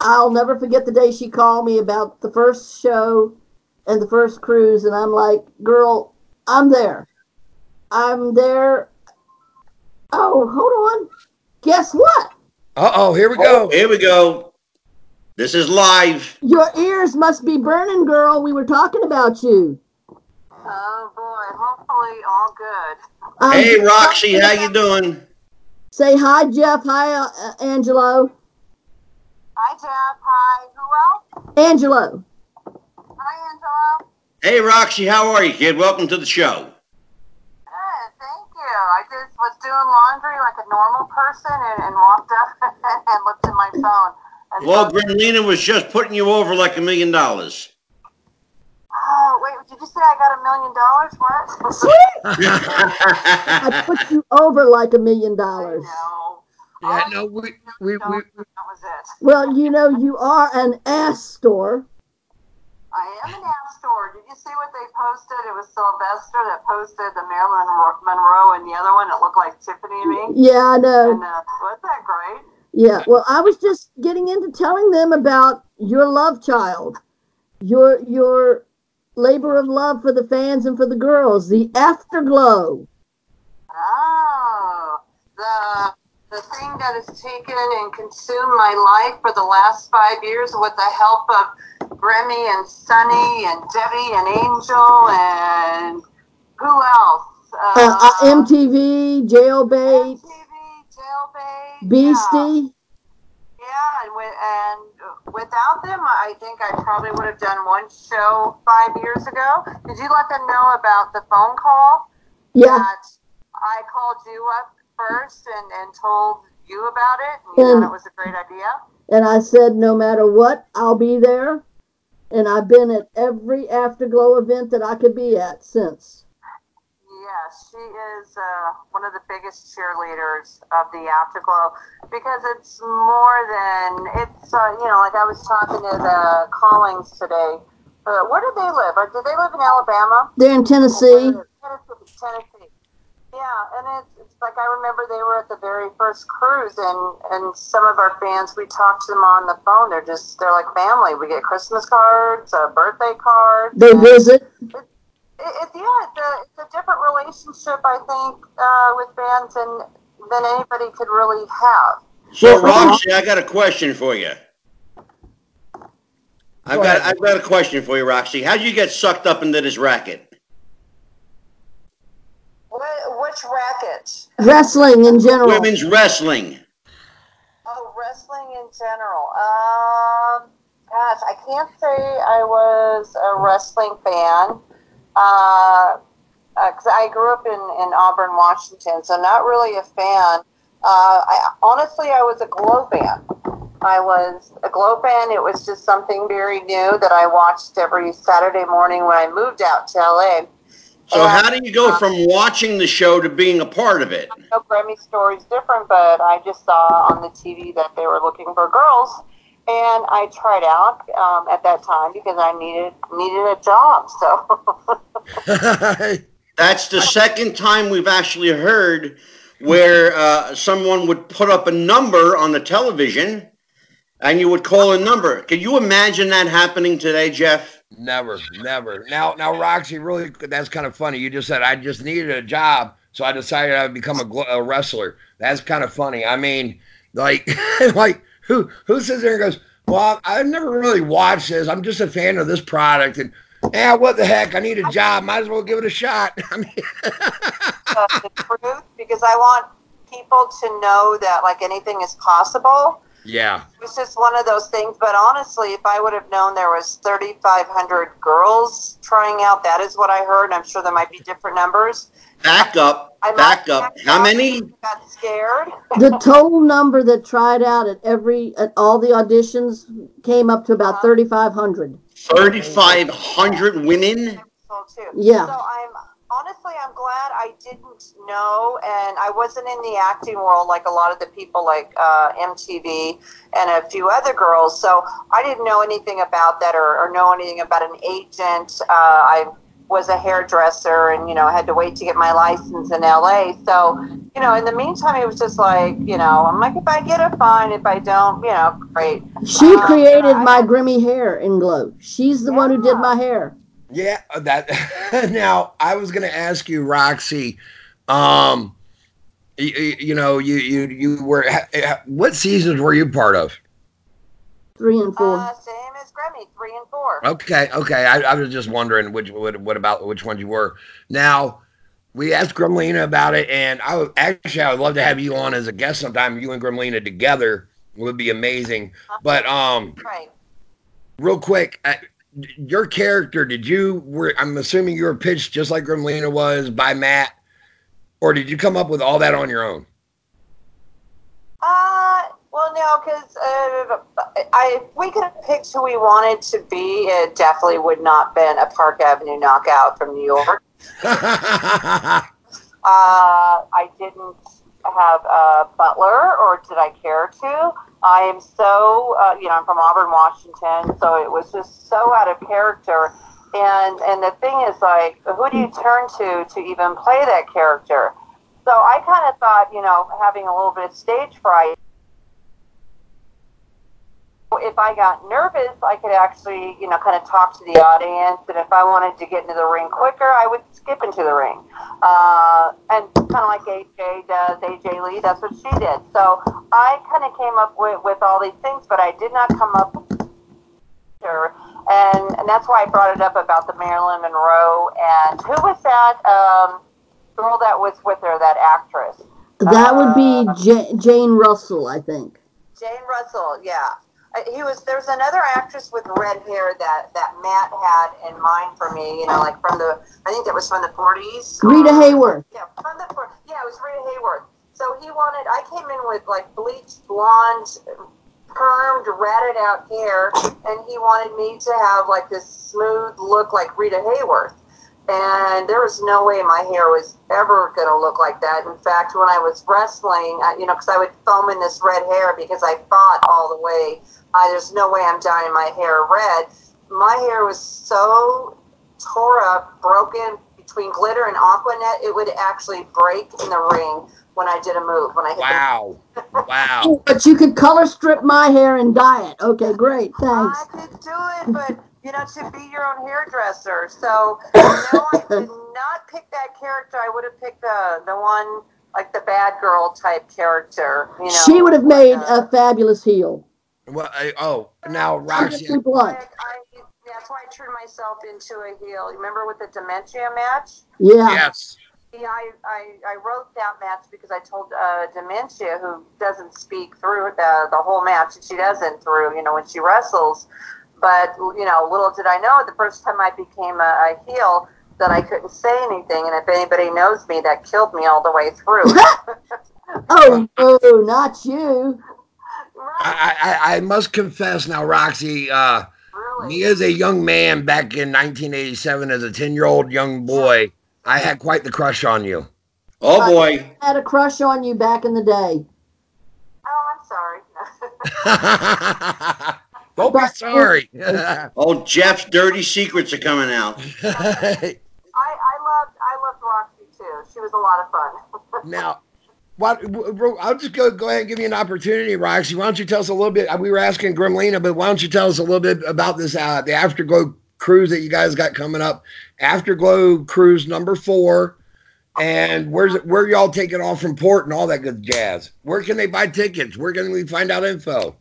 I'll never forget the day she called me about the first show and the first cruise, and I'm like, "Girl, I'm there. I'm there." Oh, hold on. Guess what? Uh oh, here we Oh, go. here we go. This is live. Your ears must be burning, girl. We were talking about you. Oh boy, hopefully all good. Um, Hey, Roxy, how you doing? Say hi, Jeff. Hi, uh, Angelo. Hi Jeff, hi. Who else? Angelo. Hi Angelo. Hey, Roxy, how are you, kid? Welcome to the show. Good, thank you. I just was doing laundry like a normal person and, and walked up and looked at my phone. And Well, so- was just putting you over like a million dollars. oh wait, did you say I got a million dollars? What? I put you over like a million dollars. know. yeah, I no, did we, we, we, $million, that. Well, you know, you are an ass store. I am an app store. Did you see what they posted? It was Sylvester that posted the Marilyn Monroe- Monroe and the other one. It looked like Tiffany and me. Yeah, I know. And uh, wasn't that great? Yeah. Well, I was just getting into telling them about your love child, your your labor of love for the fans and for the girls, the afterglow. Oh, the the thing that has taken and consumed my life for the last five years with the help of Remy and Sunny and Debbie and Angel and who else? Uh, uh, MTV, Jailbait, MTV, Jailbait, yeah. Beastie. Yeah, and, with, and without them, I think I probably would have done one show five years ago. Did you let them know about the phone call Yeah. that I called you up first and, and told you about it? And you Mm. thought it was a great idea? And I said, no matter what, I'll be there. And I've been at every afterglow event that I could be at since. Yes, she is uh, one of the biggest cheerleaders of the Afterglow because it's more than it's. Uh, you know, like I was talking to the Collings today. Uh, where do they live? Or do they live in Alabama? They're in Tennessee. Tennessee, Tennessee. Yeah, and it's, it's like I remember they were at the very first cruise, and and some of our fans, we talked to them on the phone. They're just they're like family. We get Christmas cards, uh, birthday cards. They visit. It, it, yeah, it's a, it's a different relationship, I think, uh, with fans and than anybody could really have. So, Roxy, I got a question for you. I've Go got ahead. I've got a question for you, Roxy. How did you get sucked up into this racket? Wh- which racket? Wrestling in general. Women's wrestling. Oh, wrestling in general. Um, gosh, I can't say I was a wrestling fan. Uh, because I grew up in, in Auburn, Washington, so not really a fan. Uh, I honestly, I was a Glow fan. I was a Glow fan. It was just something very new that I watched every Saturday morning when I moved out to LA. So, And, how do you go uh, from watching the show to being a part of it? I know Grammy story's different, but I just saw on the TV that they were looking for girls, and I tried out um, at that time because I needed needed a job. So That's the second time we've actually heard where uh, someone would put up a number on the television and you would call a number. Can you imagine that happening today, Jeff? never, never. Now, now, Roxy, really, that's kind of funny. You just said I just needed a job, so I decided I would become a, a wrestler. That's kind of funny. I mean, like, like who who sits there and goes, "Well, I've never really watched this. I'm just a fan of this product." And yeah, what the heck? I need a job. Might as well give it a shot. I mean, the truth, because I want people to know that like anything is possible. yeah, It's just one of those things. But honestly, if I would have known there was 3,500 girls trying out, that is what I heard. And I'm sure there might be different numbers. Back up, I might back up. have How many? Got scared. The total number that tried out at every at all the auditions came up to about Uh-huh. 3,500. 3,500 women? Yeah. So I'm honestly, I'm glad I didn't know, and I wasn't in the acting world like a lot of the people like uh, MTV and a few other girls. So I didn't know anything about that or, or know anything about an agent. Uh, I was a hairdresser and you know I had to wait to get my license in LA. So you know in the meantime it was just like you know I'm like if I get it fine if I don't you know great. She Um, created I my had- Grimmy hair in Glow. She's the one who did my hair. Yeah, uh, that. now I was going to ask you, Roxy. Um, you, you know, you you you were. ha- ha- What seasons were you part of? Three and four. Uh, same three and four. Okay, okay. I, I was just wondering which what, what about which ones you were. Now, we asked Gremlina about it, and I would actually I would love to have you on as a guest sometime. You and Gremlina together would be amazing. But um, Right. real quick, uh, your character did you were I'm assuming you were pitched just like Gremlina was by Matt, or did you come up with all that on your own? Well, no, because uh, I, if we could have picked who we wanted to be, it definitely would not been a Park Avenue knockout from New York. Uh, I didn't have a butler, or did I care to? I am so, uh, you know, I'm from Auburn, Washington, so it was just so out of character. And and the thing is, like, who do you turn to to even play that character? So I kind of thought, you know, having a little bit of stage fright. If I got nervous, I could actually, you know, kind of talk to the audience. And if I wanted to get into the ring quicker, I would skip into the ring. Uh, and kind of like AJ does, AJ Lee, that's what she did. So I kind of came up with, with all these things, but I did not come up with her. And, and that's why I brought it up about the Marilyn Monroe. And who was that um, girl that was with her, that actress? That would be Uh, Ja- Jane Russell, I think. Jane Russell, yeah. Uh, He was. There's another actress with red hair that that Matt had in mind for me. You know, like from the. I think that was from the 40s. Rita Hayworth. Yeah, from the. Yeah, it was Rita Hayworth. So he wanted. I came in with like bleached blonde, permed, ratted out hair, and he wanted me to have like this smooth look like Rita Hayworth. And there was no way my hair was ever going to look like that. In fact, when I was wrestling, I, you know, because I would foam in this red hair because I fought all the way. I, there's no way I'm dyeing my hair red. My hair was so tore up, broken between glitter and Aqua Net, it would actually break in the ring when I did a move. When I hit Wow, wow. But you could color strip my hair and dye it. Okay, great. Thanks. I could do it, but you know, to be your own hairdresser. So no, I did not pick that character. I would have picked the the one like the bad girl type character. You know, She would have made like, uh, a fabulous heel. Well, I, oh, now Roxy, Honestly blunt. I, that's why I turned myself into a heel. Remember with the dementia match? Yeah. yes. Yeah, I, I, I wrote that match because I told uh, Dementia, who doesn't speak through the, the whole match, and she doesn't through, you know, when she wrestles. But, you know, little did I know the first time I became a, a heel that I couldn't say anything. And if anybody knows me, that killed me all the way through. Oh, no, not you. I, I, I must confess now, Roxy. Uh, really. me as a young man back in 1987, as a 10 year old young boy, I had quite the crush on you. Oh boy. I had a crush on you back in the day. Oh, I'm sorry. Don't be sorry. Oh, Jeff's dirty secrets are coming out. I, I loved I loved Roxy too. She was a lot of fun. now, what? I'll just go go ahead and give you an opportunity, Roxy. Why don't you tell us a little bit? We were asking Gremlina, but why don't you tell us a little bit about this uh, the Afterglow cruise that you guys got coming up? Afterglow cruise number four, and where's it? Where y'all taking off from port and all that good jazz? Where can they buy tickets? Where can we find out info?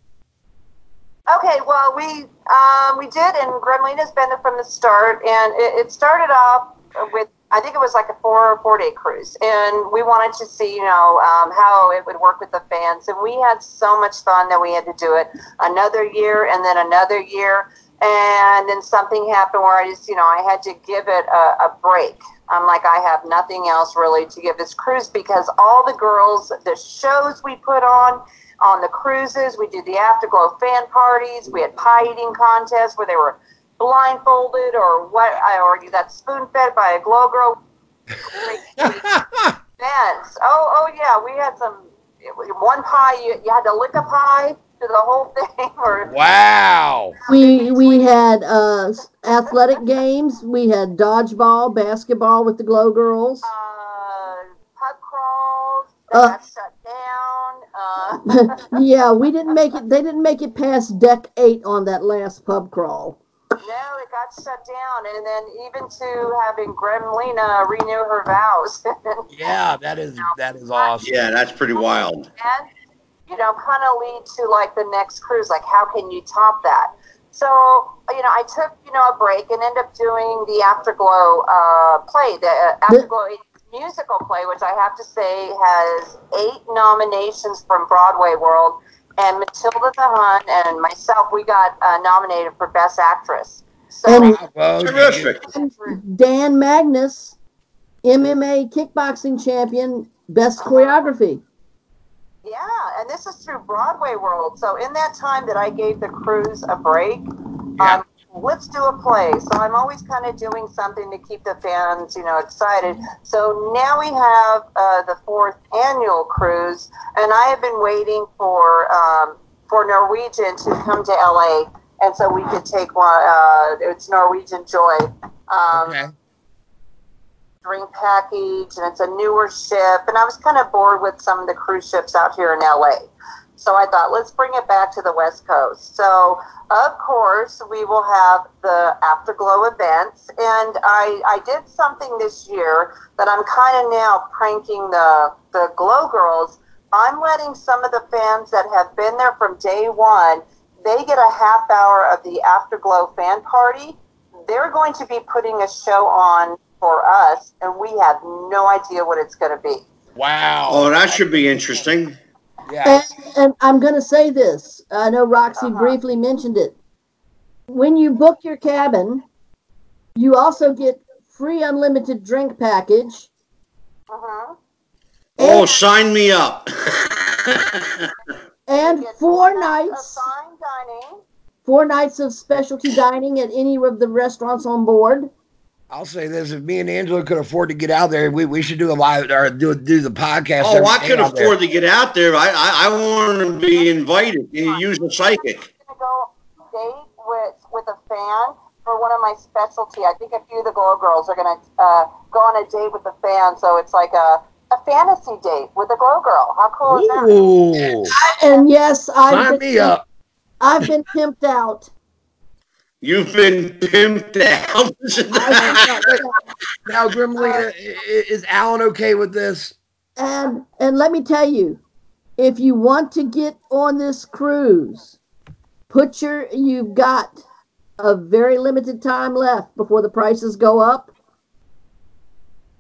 Okay, well, we um, we did, and Gremlina's been there from the start, and it, it started off with I think it was like a four or four day cruise, and we wanted to see you know um, how it would work with the fans, and we had so much fun that we had to do it another year, and then another year, and then something happened where I just you know I had to give it a, a break. I'm like I have nothing else really to give this cruise because all the girls, the shows we put on on the cruises. We did the Afterglow fan parties. We had pie eating contests where they were blindfolded or what, or you got spoon fed by a glow girl. Events. Oh, oh yeah, we had some. One pie, you, you had to lick a pie, through the whole thing. Or Wow. We we had uh, athletic games. We had dodgeball, basketball with the Glow Girls. uh, pub crawls Uh. yeah, we didn't make it. They didn't make it past deck eight on that last pub crawl. no, it got shut down, and then even to having Gremlina renew her vows. Yeah, that is that is awesome. Yeah, that's pretty wild. and you know kind of lead to like the next cruise like how can you top that so you know i took you know a break and ended up doing the afterglow uh, play the uh, afterglow musical play which i have to say has eight nominations from broadway world and matilda the hun and myself we got uh, nominated for best actress so And- Bravo. Terrific. Dan Magnus, MMA kickboxing champion, best choreography. Yeah, and this is through Broadway World. So in that time that I gave the crews a break, Yeah. um, let's do a play. So I'm always kind of doing something to keep the fans, you know, excited. So now we have uh, the fourth annual cruise, and I have been waiting for um, for Norwegian to come to LA, and so we could take one. Uh, it's Norwegian Joy. Um, Okay. drink package and it's a newer ship and i was kind of bored with some of the cruise ships out here in la so i thought let's bring it back to the west coast so of course we will have the afterglow events and i i did something this year that i'm kind of now pranking the the glow girls i'm letting some of the fans that have been there from day one they get a half hour of the afterglow fan party they're going to be putting a show on for us, and we have no idea what it's going to be. Wow. Oh, that should be interesting. Yeah. And, and I'm going to say this. I know Roxy Uh-huh. briefly mentioned it. When you book your cabin, you also get free unlimited drink package Mm-hmm. Oh, sign me up. and four nights Assigned dining. four nights of specialty dining at any of the restaurants on board. I'll say this: if me and Angela could afford to get out there, we, we should do a live or do do the podcast. oh, I day could out there. afford to get out there. I I, I want to be invited. You use a psychic. I'm going to go date with, with a fan for one of my specialty. I think a few of the Glow Girls are going to uh, go on a date with a fan, so it's like a, a fantasy date with a Glow Girl. How cool is that? And yes, I've sign been, me up. I've been pimped out. You've been pimped out. Now, Gremlina, i- i- is Alan okay with this? And and let me tell you, if you want to get on this cruise, put your you've got a very limited time left before the prices go up.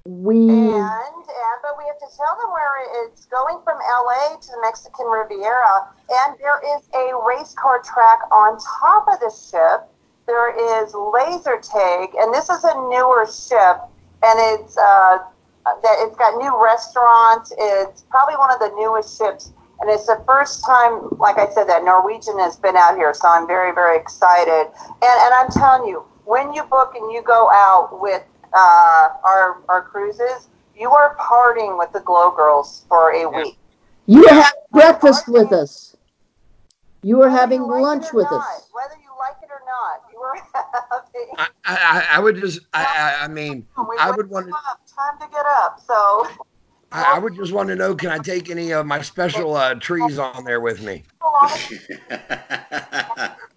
We And, and but we have to tell them where it's going from LA to the Mexican Riviera, and there is a race car track on top of the ship. There is laser tag, and this is a newer ship, and it's uh, that it's got new restaurants. It's probably one of the newest ships, and it's the first time, like I said, that Norwegian has been out here. So I'm very, very excited. And and I'm telling you, when you book and you go out with uh, our our cruises, you are partying with the Glow Girls for a week. you are having breakfast with us. You are having you like lunch with not, us. Whether you like it or not, you having. I, I, I would just, I, I, I mean, we I would want to, time to get up. So I, I would just want to know, can I take any of my special uh, trees on there with me?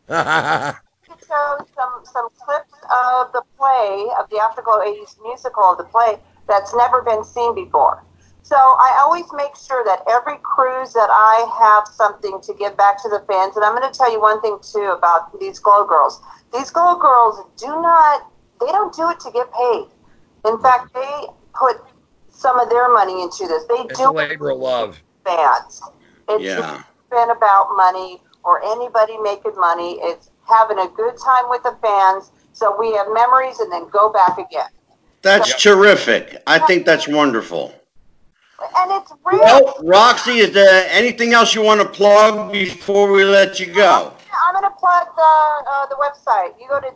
show some some clips of the play of the Afterglow 80s musical of the play that's never been seen before. So I always make sure that every cruise that I have something to give back to the fans. And I'm going to tell you one thing too about these Glow Girls. These Glow Girls do not they don't do it to get paid. In fact, they put some of their money into this. They it's do a labor of love. fans. It's yeah. been about money or anybody making money. It's having a good time with the fans so we have memories and then go back again. That's terrific. I think that's wonderful. And it's real. Well, Roxy, is there anything else you want to plug before we let you go? I'm going to plug the, uh, the website. You go to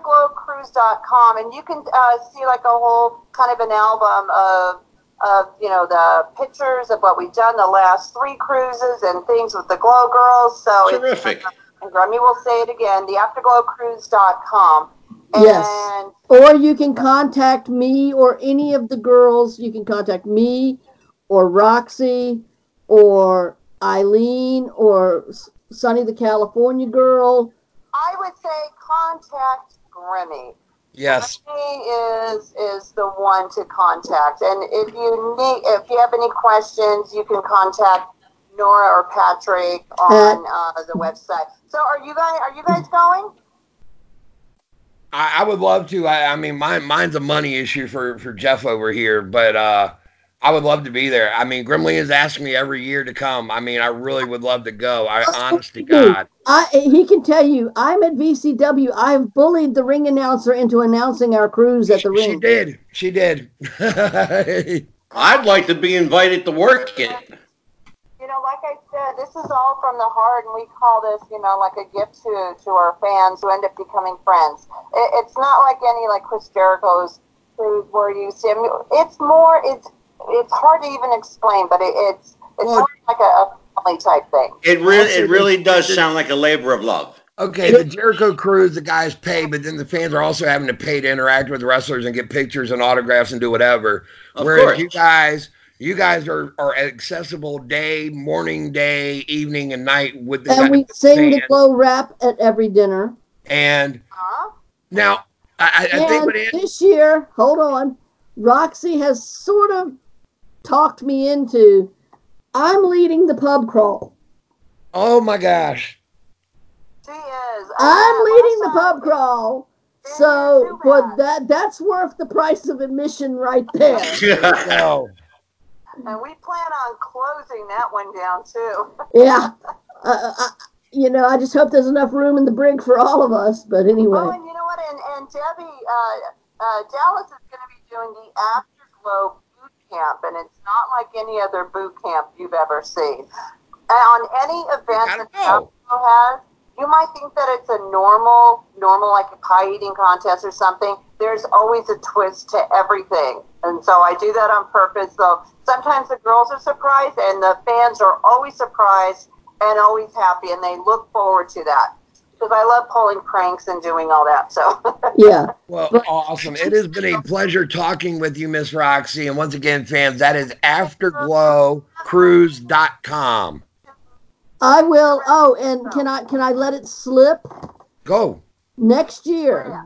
www.theafterglowcruise.com and you can uh, see like a whole kind of an album of of you know the pictures of what we've done the last three cruises and things with the Glow Girls. So it's- Terrific. and Grammy will say it again, the afterglowcruise.com. Yes. And Or you can contact me or any of the girls. You can contact me or Roxy or Eileen or S- Sunny the California girl. I would say contact Grammy. Yes. Grammy is is the one to contact. And if you need if you have any questions, you can contact Nora or Patrick on uh, the website. So are you guys are you guys going? I, I would love to. I, I mean, mine mine's a money issue for for Jeff over here, but uh, I would love to be there. I mean, Grimley has asked me every year to come. I mean, I really would love to go. I honest to God. I he can tell you I'm at VCW. I've bullied the ring announcer into announcing our cruise at the She ring. She did. She did. I'd like to be invited to work it. You know, like I said, this is all from the heart, and we call this, you know, like a gift to to our fans who end up becoming friends. It, it's not like any like Chris Jericho's cruise where you see. I mean, it's more. It's it's hard to even explain, but it, it's it's Well- more like a, a family type thing. It really, it really does sound like a labor of love. okay, the Jericho cruise, the guys pay, but then the fans are also having to pay to interact with wrestlers and get pictures and autographs and do whatever. Of Whereas course. you guys, you guys are are accessible day, morning, day, evening, and night with the And we sing the fans. glow rap at every dinner. And Huh? now I, I I think And what Ann- this year, hold on, Roxy has sort of talked me into. I'm leading the pub crawl. oh my gosh. She is. I'm Uh, leading the pub crawl. So too for bad. that, that's worth the price of admission right there. No. And we plan on closing that one down too. Yeah. Uh, I, you know, I just hope there's enough room in the brig for all of us. But anyway. Oh, anyway, and you know what? And, and Debbie, uh, uh, Dallas is going to be doing the Afterglow boot camp, and it's not like any other boot camp you've ever seen. And on any event that go. Afterglow has, you might think that it's a normal, normal like a pie eating contest or something. There's always a twist to everything, and so I do that on purpose. So sometimes the girls are surprised, and the fans are always surprised and always happy, and they look forward to that because I love pulling pranks and doing all that. So yeah. Well, awesome. It has been a pleasure talking with you, Miss Roxy. And once again, fans, that is afterglowcruise.com. I will. Oh, and can oh. I can I let it slip? Go. Next year,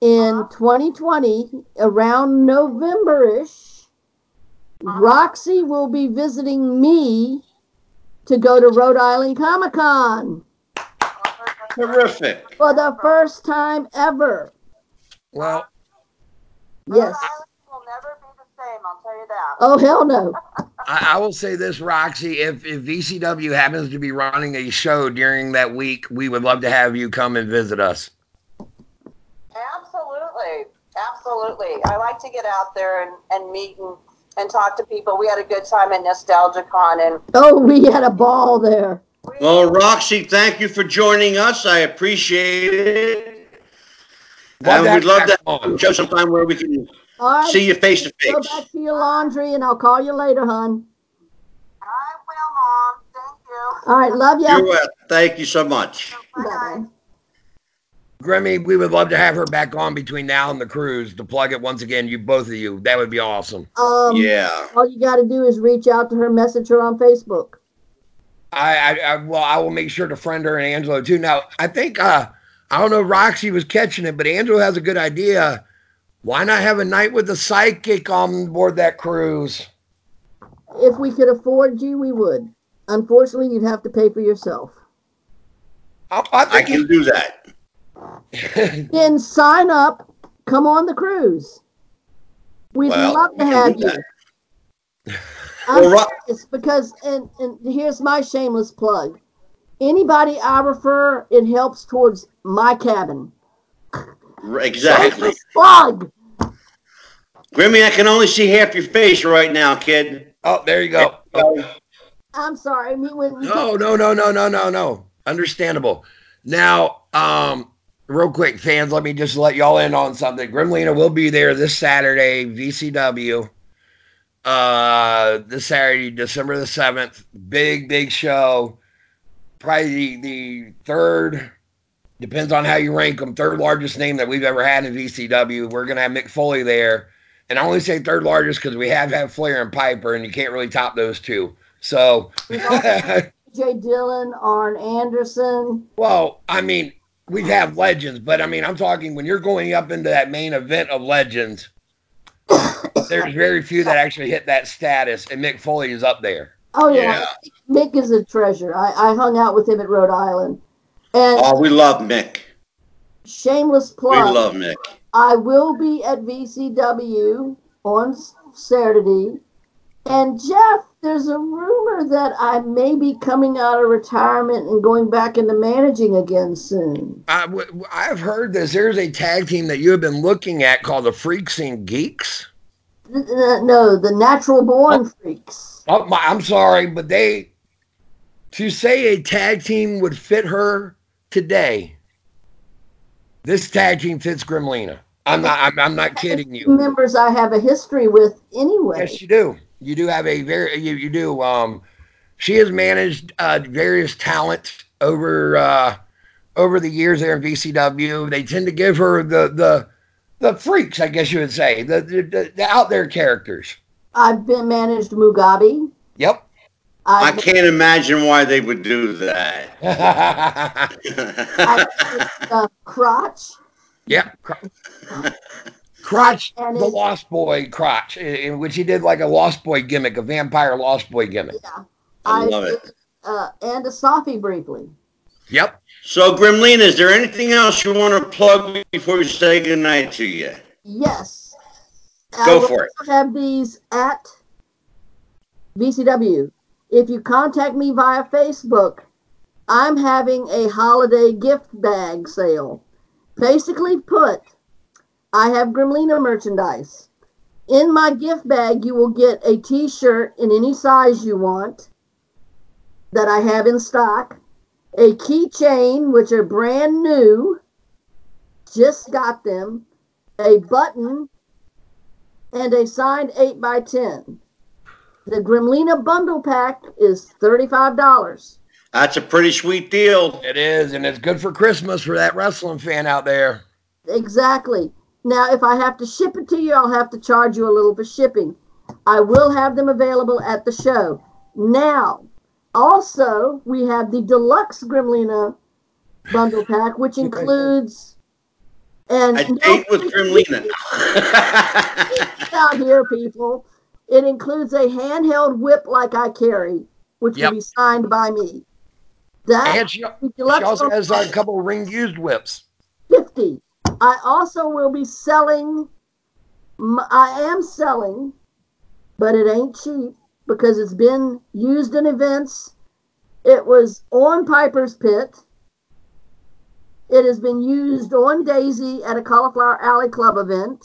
in uh-huh. 2020, around November-ish, uh-huh. Roxy will be visiting me to go to Rhode Island Comic Con Terrific. for the first time ever. Well, Yes. Rhode Island will never be the same. I'll tell you that. Oh hell no. I, I will say this, Roxy. If, if VCW happens to be running a show during that week, we would love to have you come and visit us. Absolutely. Absolutely. I like to get out there and, and meet and, and talk to people. We had a good time at NostalgiaCon and Oh, we had a ball there. we, Well, Roxy, thank you for joining us. I appreciate it. Love and we'd love have to you back on. show sometime where we can All right. see you face to face. Go back to your laundry, and I'll call you later, hon. I will, Mom. Thank you. All right. Love you. You're you. welcome. Thank you so much. Bye, guys. Bye. Grimmy, we would love to have her back on between now and the cruise to plug it once again. You both of you, that would be awesome. Um, Yeah. All you got to do is reach out to her, message her on Facebook. I, I, I well, I will make sure to friend her and Angelo too. Now, I think uh, I don't know, Roxy was catching it, but Angelo has a good idea. Why not have a night with the psychic on board that cruise? If we could afford you, we would. Unfortunately, you'd have to pay for yourself. I, I I think can do that. Then sign up. Come on the cruise. We'd Well, love to we have you. that. I'm Well, Ro- serious because, and, and here's my shameless plug. Anybody I refer, it helps towards my cabin. Exactly. Shameless plug. Grimmy, I can only see half your face right now, kid. oh, there you go. Oh, I'm sorry. I mean, when we no, no, no, no, no, no, no. Understandable. Now, um, real quick, fans, let me just let y'all in on something. Gremlina will be there this Saturday, VCW. uh, this Saturday, December the 7th. Big, big show. Probably the, the third, depends on how you rank them, third largest name that we've ever had in VCW. We're going to have Mick Foley there. And I only say third largest because we have had Flair and Piper, and you can't really top those two. So, Jay Dillon, Arn Anderson. well, I mean, we've had legends, but I mean, I'm talking when you're going up into that main event of legends, there's very few that actually hit that status, and Mick Foley is up there. Oh yeah, Mick is a treasure. I, I hung out with him at Rhode Island, and Oh, we love Mick. shameless plug. We love Mick. I will be at VCW on Saturday. And Jeff, there's a rumor that I may be coming out of retirement and going back into managing again soon. I, w- I've heard this. There's a tag team that you have been looking at called the Freaks and Geeks. N- n- No, the Natural Born oh. Freaks. Oh, my, I'm sorry, but they to say a tag team would fit her today. This tag team fits Gremlina. I'm not. I'm, I'm not kidding you. Members I have a history with anyway. Yes, you do. You do have a very. You, you do. Um, she has managed uh, various talents over uh, over the years there in VCW. They tend to give her the the the freaks, I guess you would say, the the, the out there characters. I've been managed Mugabe. Yep. I I've, can't imagine why they would do that. I've uh, Crotch. yep. Cr- Crotch, And the Lost Boy Crotch, in, in which he did like a Lost Boy gimmick, a vampire Lost Boy gimmick. Yeah. I love it. Uh, and a Safi briefly. Yep. So, Gremlina, is there anything else you want to plug before we say goodnight to you? Yes. Go I for it. have these at VCW. If you contact me via Facebook, I'm having a holiday gift bag sale. Basically put, I have Gremlina merchandise. In my gift bag, you will get a t-shirt in any size you want that I have in stock, a keychain, which are brand new, just got them, a button, and a signed 8 by 10 The Gremlina bundle pack is $35. That's a pretty sweet deal. It is, and it's good for Christmas for that wrestling fan out there. Exactly. Now, if I have to ship it to you, I'll have to charge you a little for shipping. I will have them available at the show. Now, also, we have the deluxe Gremlina bundle pack, which includes and A no date with free- Gremlina. out here, people. It includes a handheld whip like I carry, which Yep. will be signed by me. That And she, she also has a couple ring used whips. 50. I also will be selling, I am selling, but it ain't cheap because it's been used in events. It was on Piper's Pit. It has been used on Daisy at a Cauliflower Alley Club event.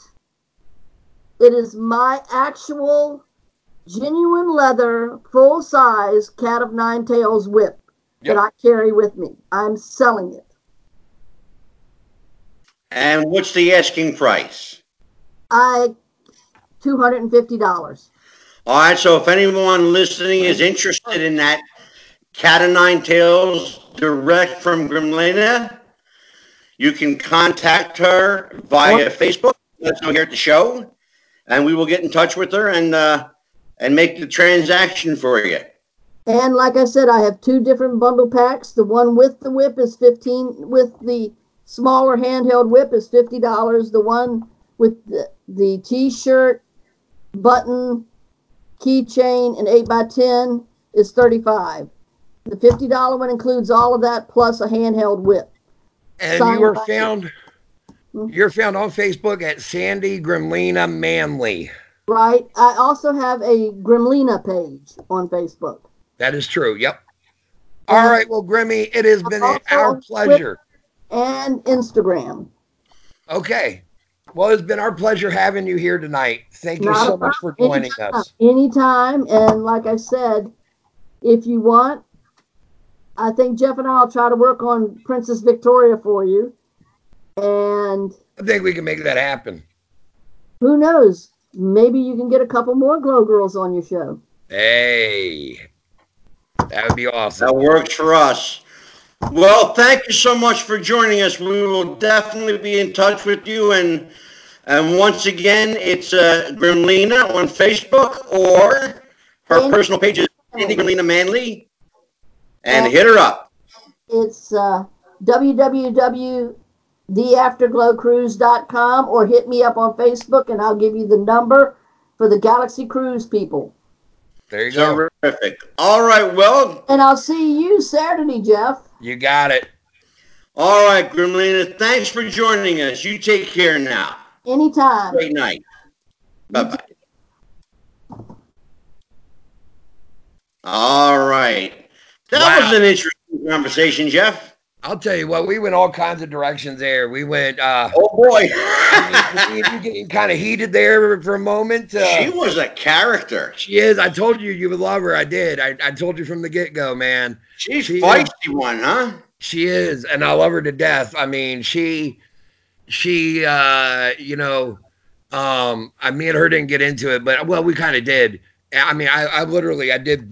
It is my actual genuine leather, full size cat of nine tails whip Yep. that I carry with me. I'm selling it. and what's the asking price? I two hundred and fifty dollars. All right, so if anyone listening is interested in that cat of nine tails direct from Gremlina, you can contact her via Facebook. Let us know here at the show, and we will get in touch with her and uh, and make the transaction for you. And like I said, I have two different bundle packs. The one with the whip is fifteen. With the smaller handheld whip is fifty dollars. The one with the, the T-shirt, button, keychain, and eight by ten is thirty-five. The fifty dollar one includes all of that plus a handheld whip. And Signed you were found. Mm-hmm. you're found on Facebook at Sandy Gremlina Manley. Right. I also have a Gremlina page on Facebook. That is true. Yep. All right, well, Grimmy, it has been Also our pleasure. and Instagram. Okay. Well, it's been our pleasure having you here tonight. Thank you Not so much for joining anytime, us. Anytime. And like I said, if you want, I think Jeff and I will try to work on Princess Victoria for you. And I think we can make that happen. who knows? maybe you can get a couple more Glow Girls on your show. Hey, that would be awesome. That works for us. Well, thank you so much for joining us. We will definitely be in touch with you. And and once again, it's uh, Gremlina on Facebook or her Manley. personal page is Sandy Gremlina Manley. And And- hit her up. It's uh, www.theafterglowcruise.com or hit me up on Facebook and I'll give you the number for the Galaxy Cruise people. There you go. Terrific. All right. Well, And I'll see you Saturday, Jeff. You got it. all right, Gremlina. Thanks for joining us. You take care now. Anytime. Great night. Bye bye. All right. That Wow. was an interesting conversation, Jeff. I'll tell you what, we went all kinds of directions there. We went, uh, Oh boy. you, getting kind of heated there for a moment. Uh, she was a character. she is. I told you you would love her. I did. I, I told you from the get go, man. She's She is. feisty one, huh? She is, and I love her to death. I mean, she, she, uh, you know, um, I me and her didn't get into it, but well, we kind of did. I mean, I, I literally, I did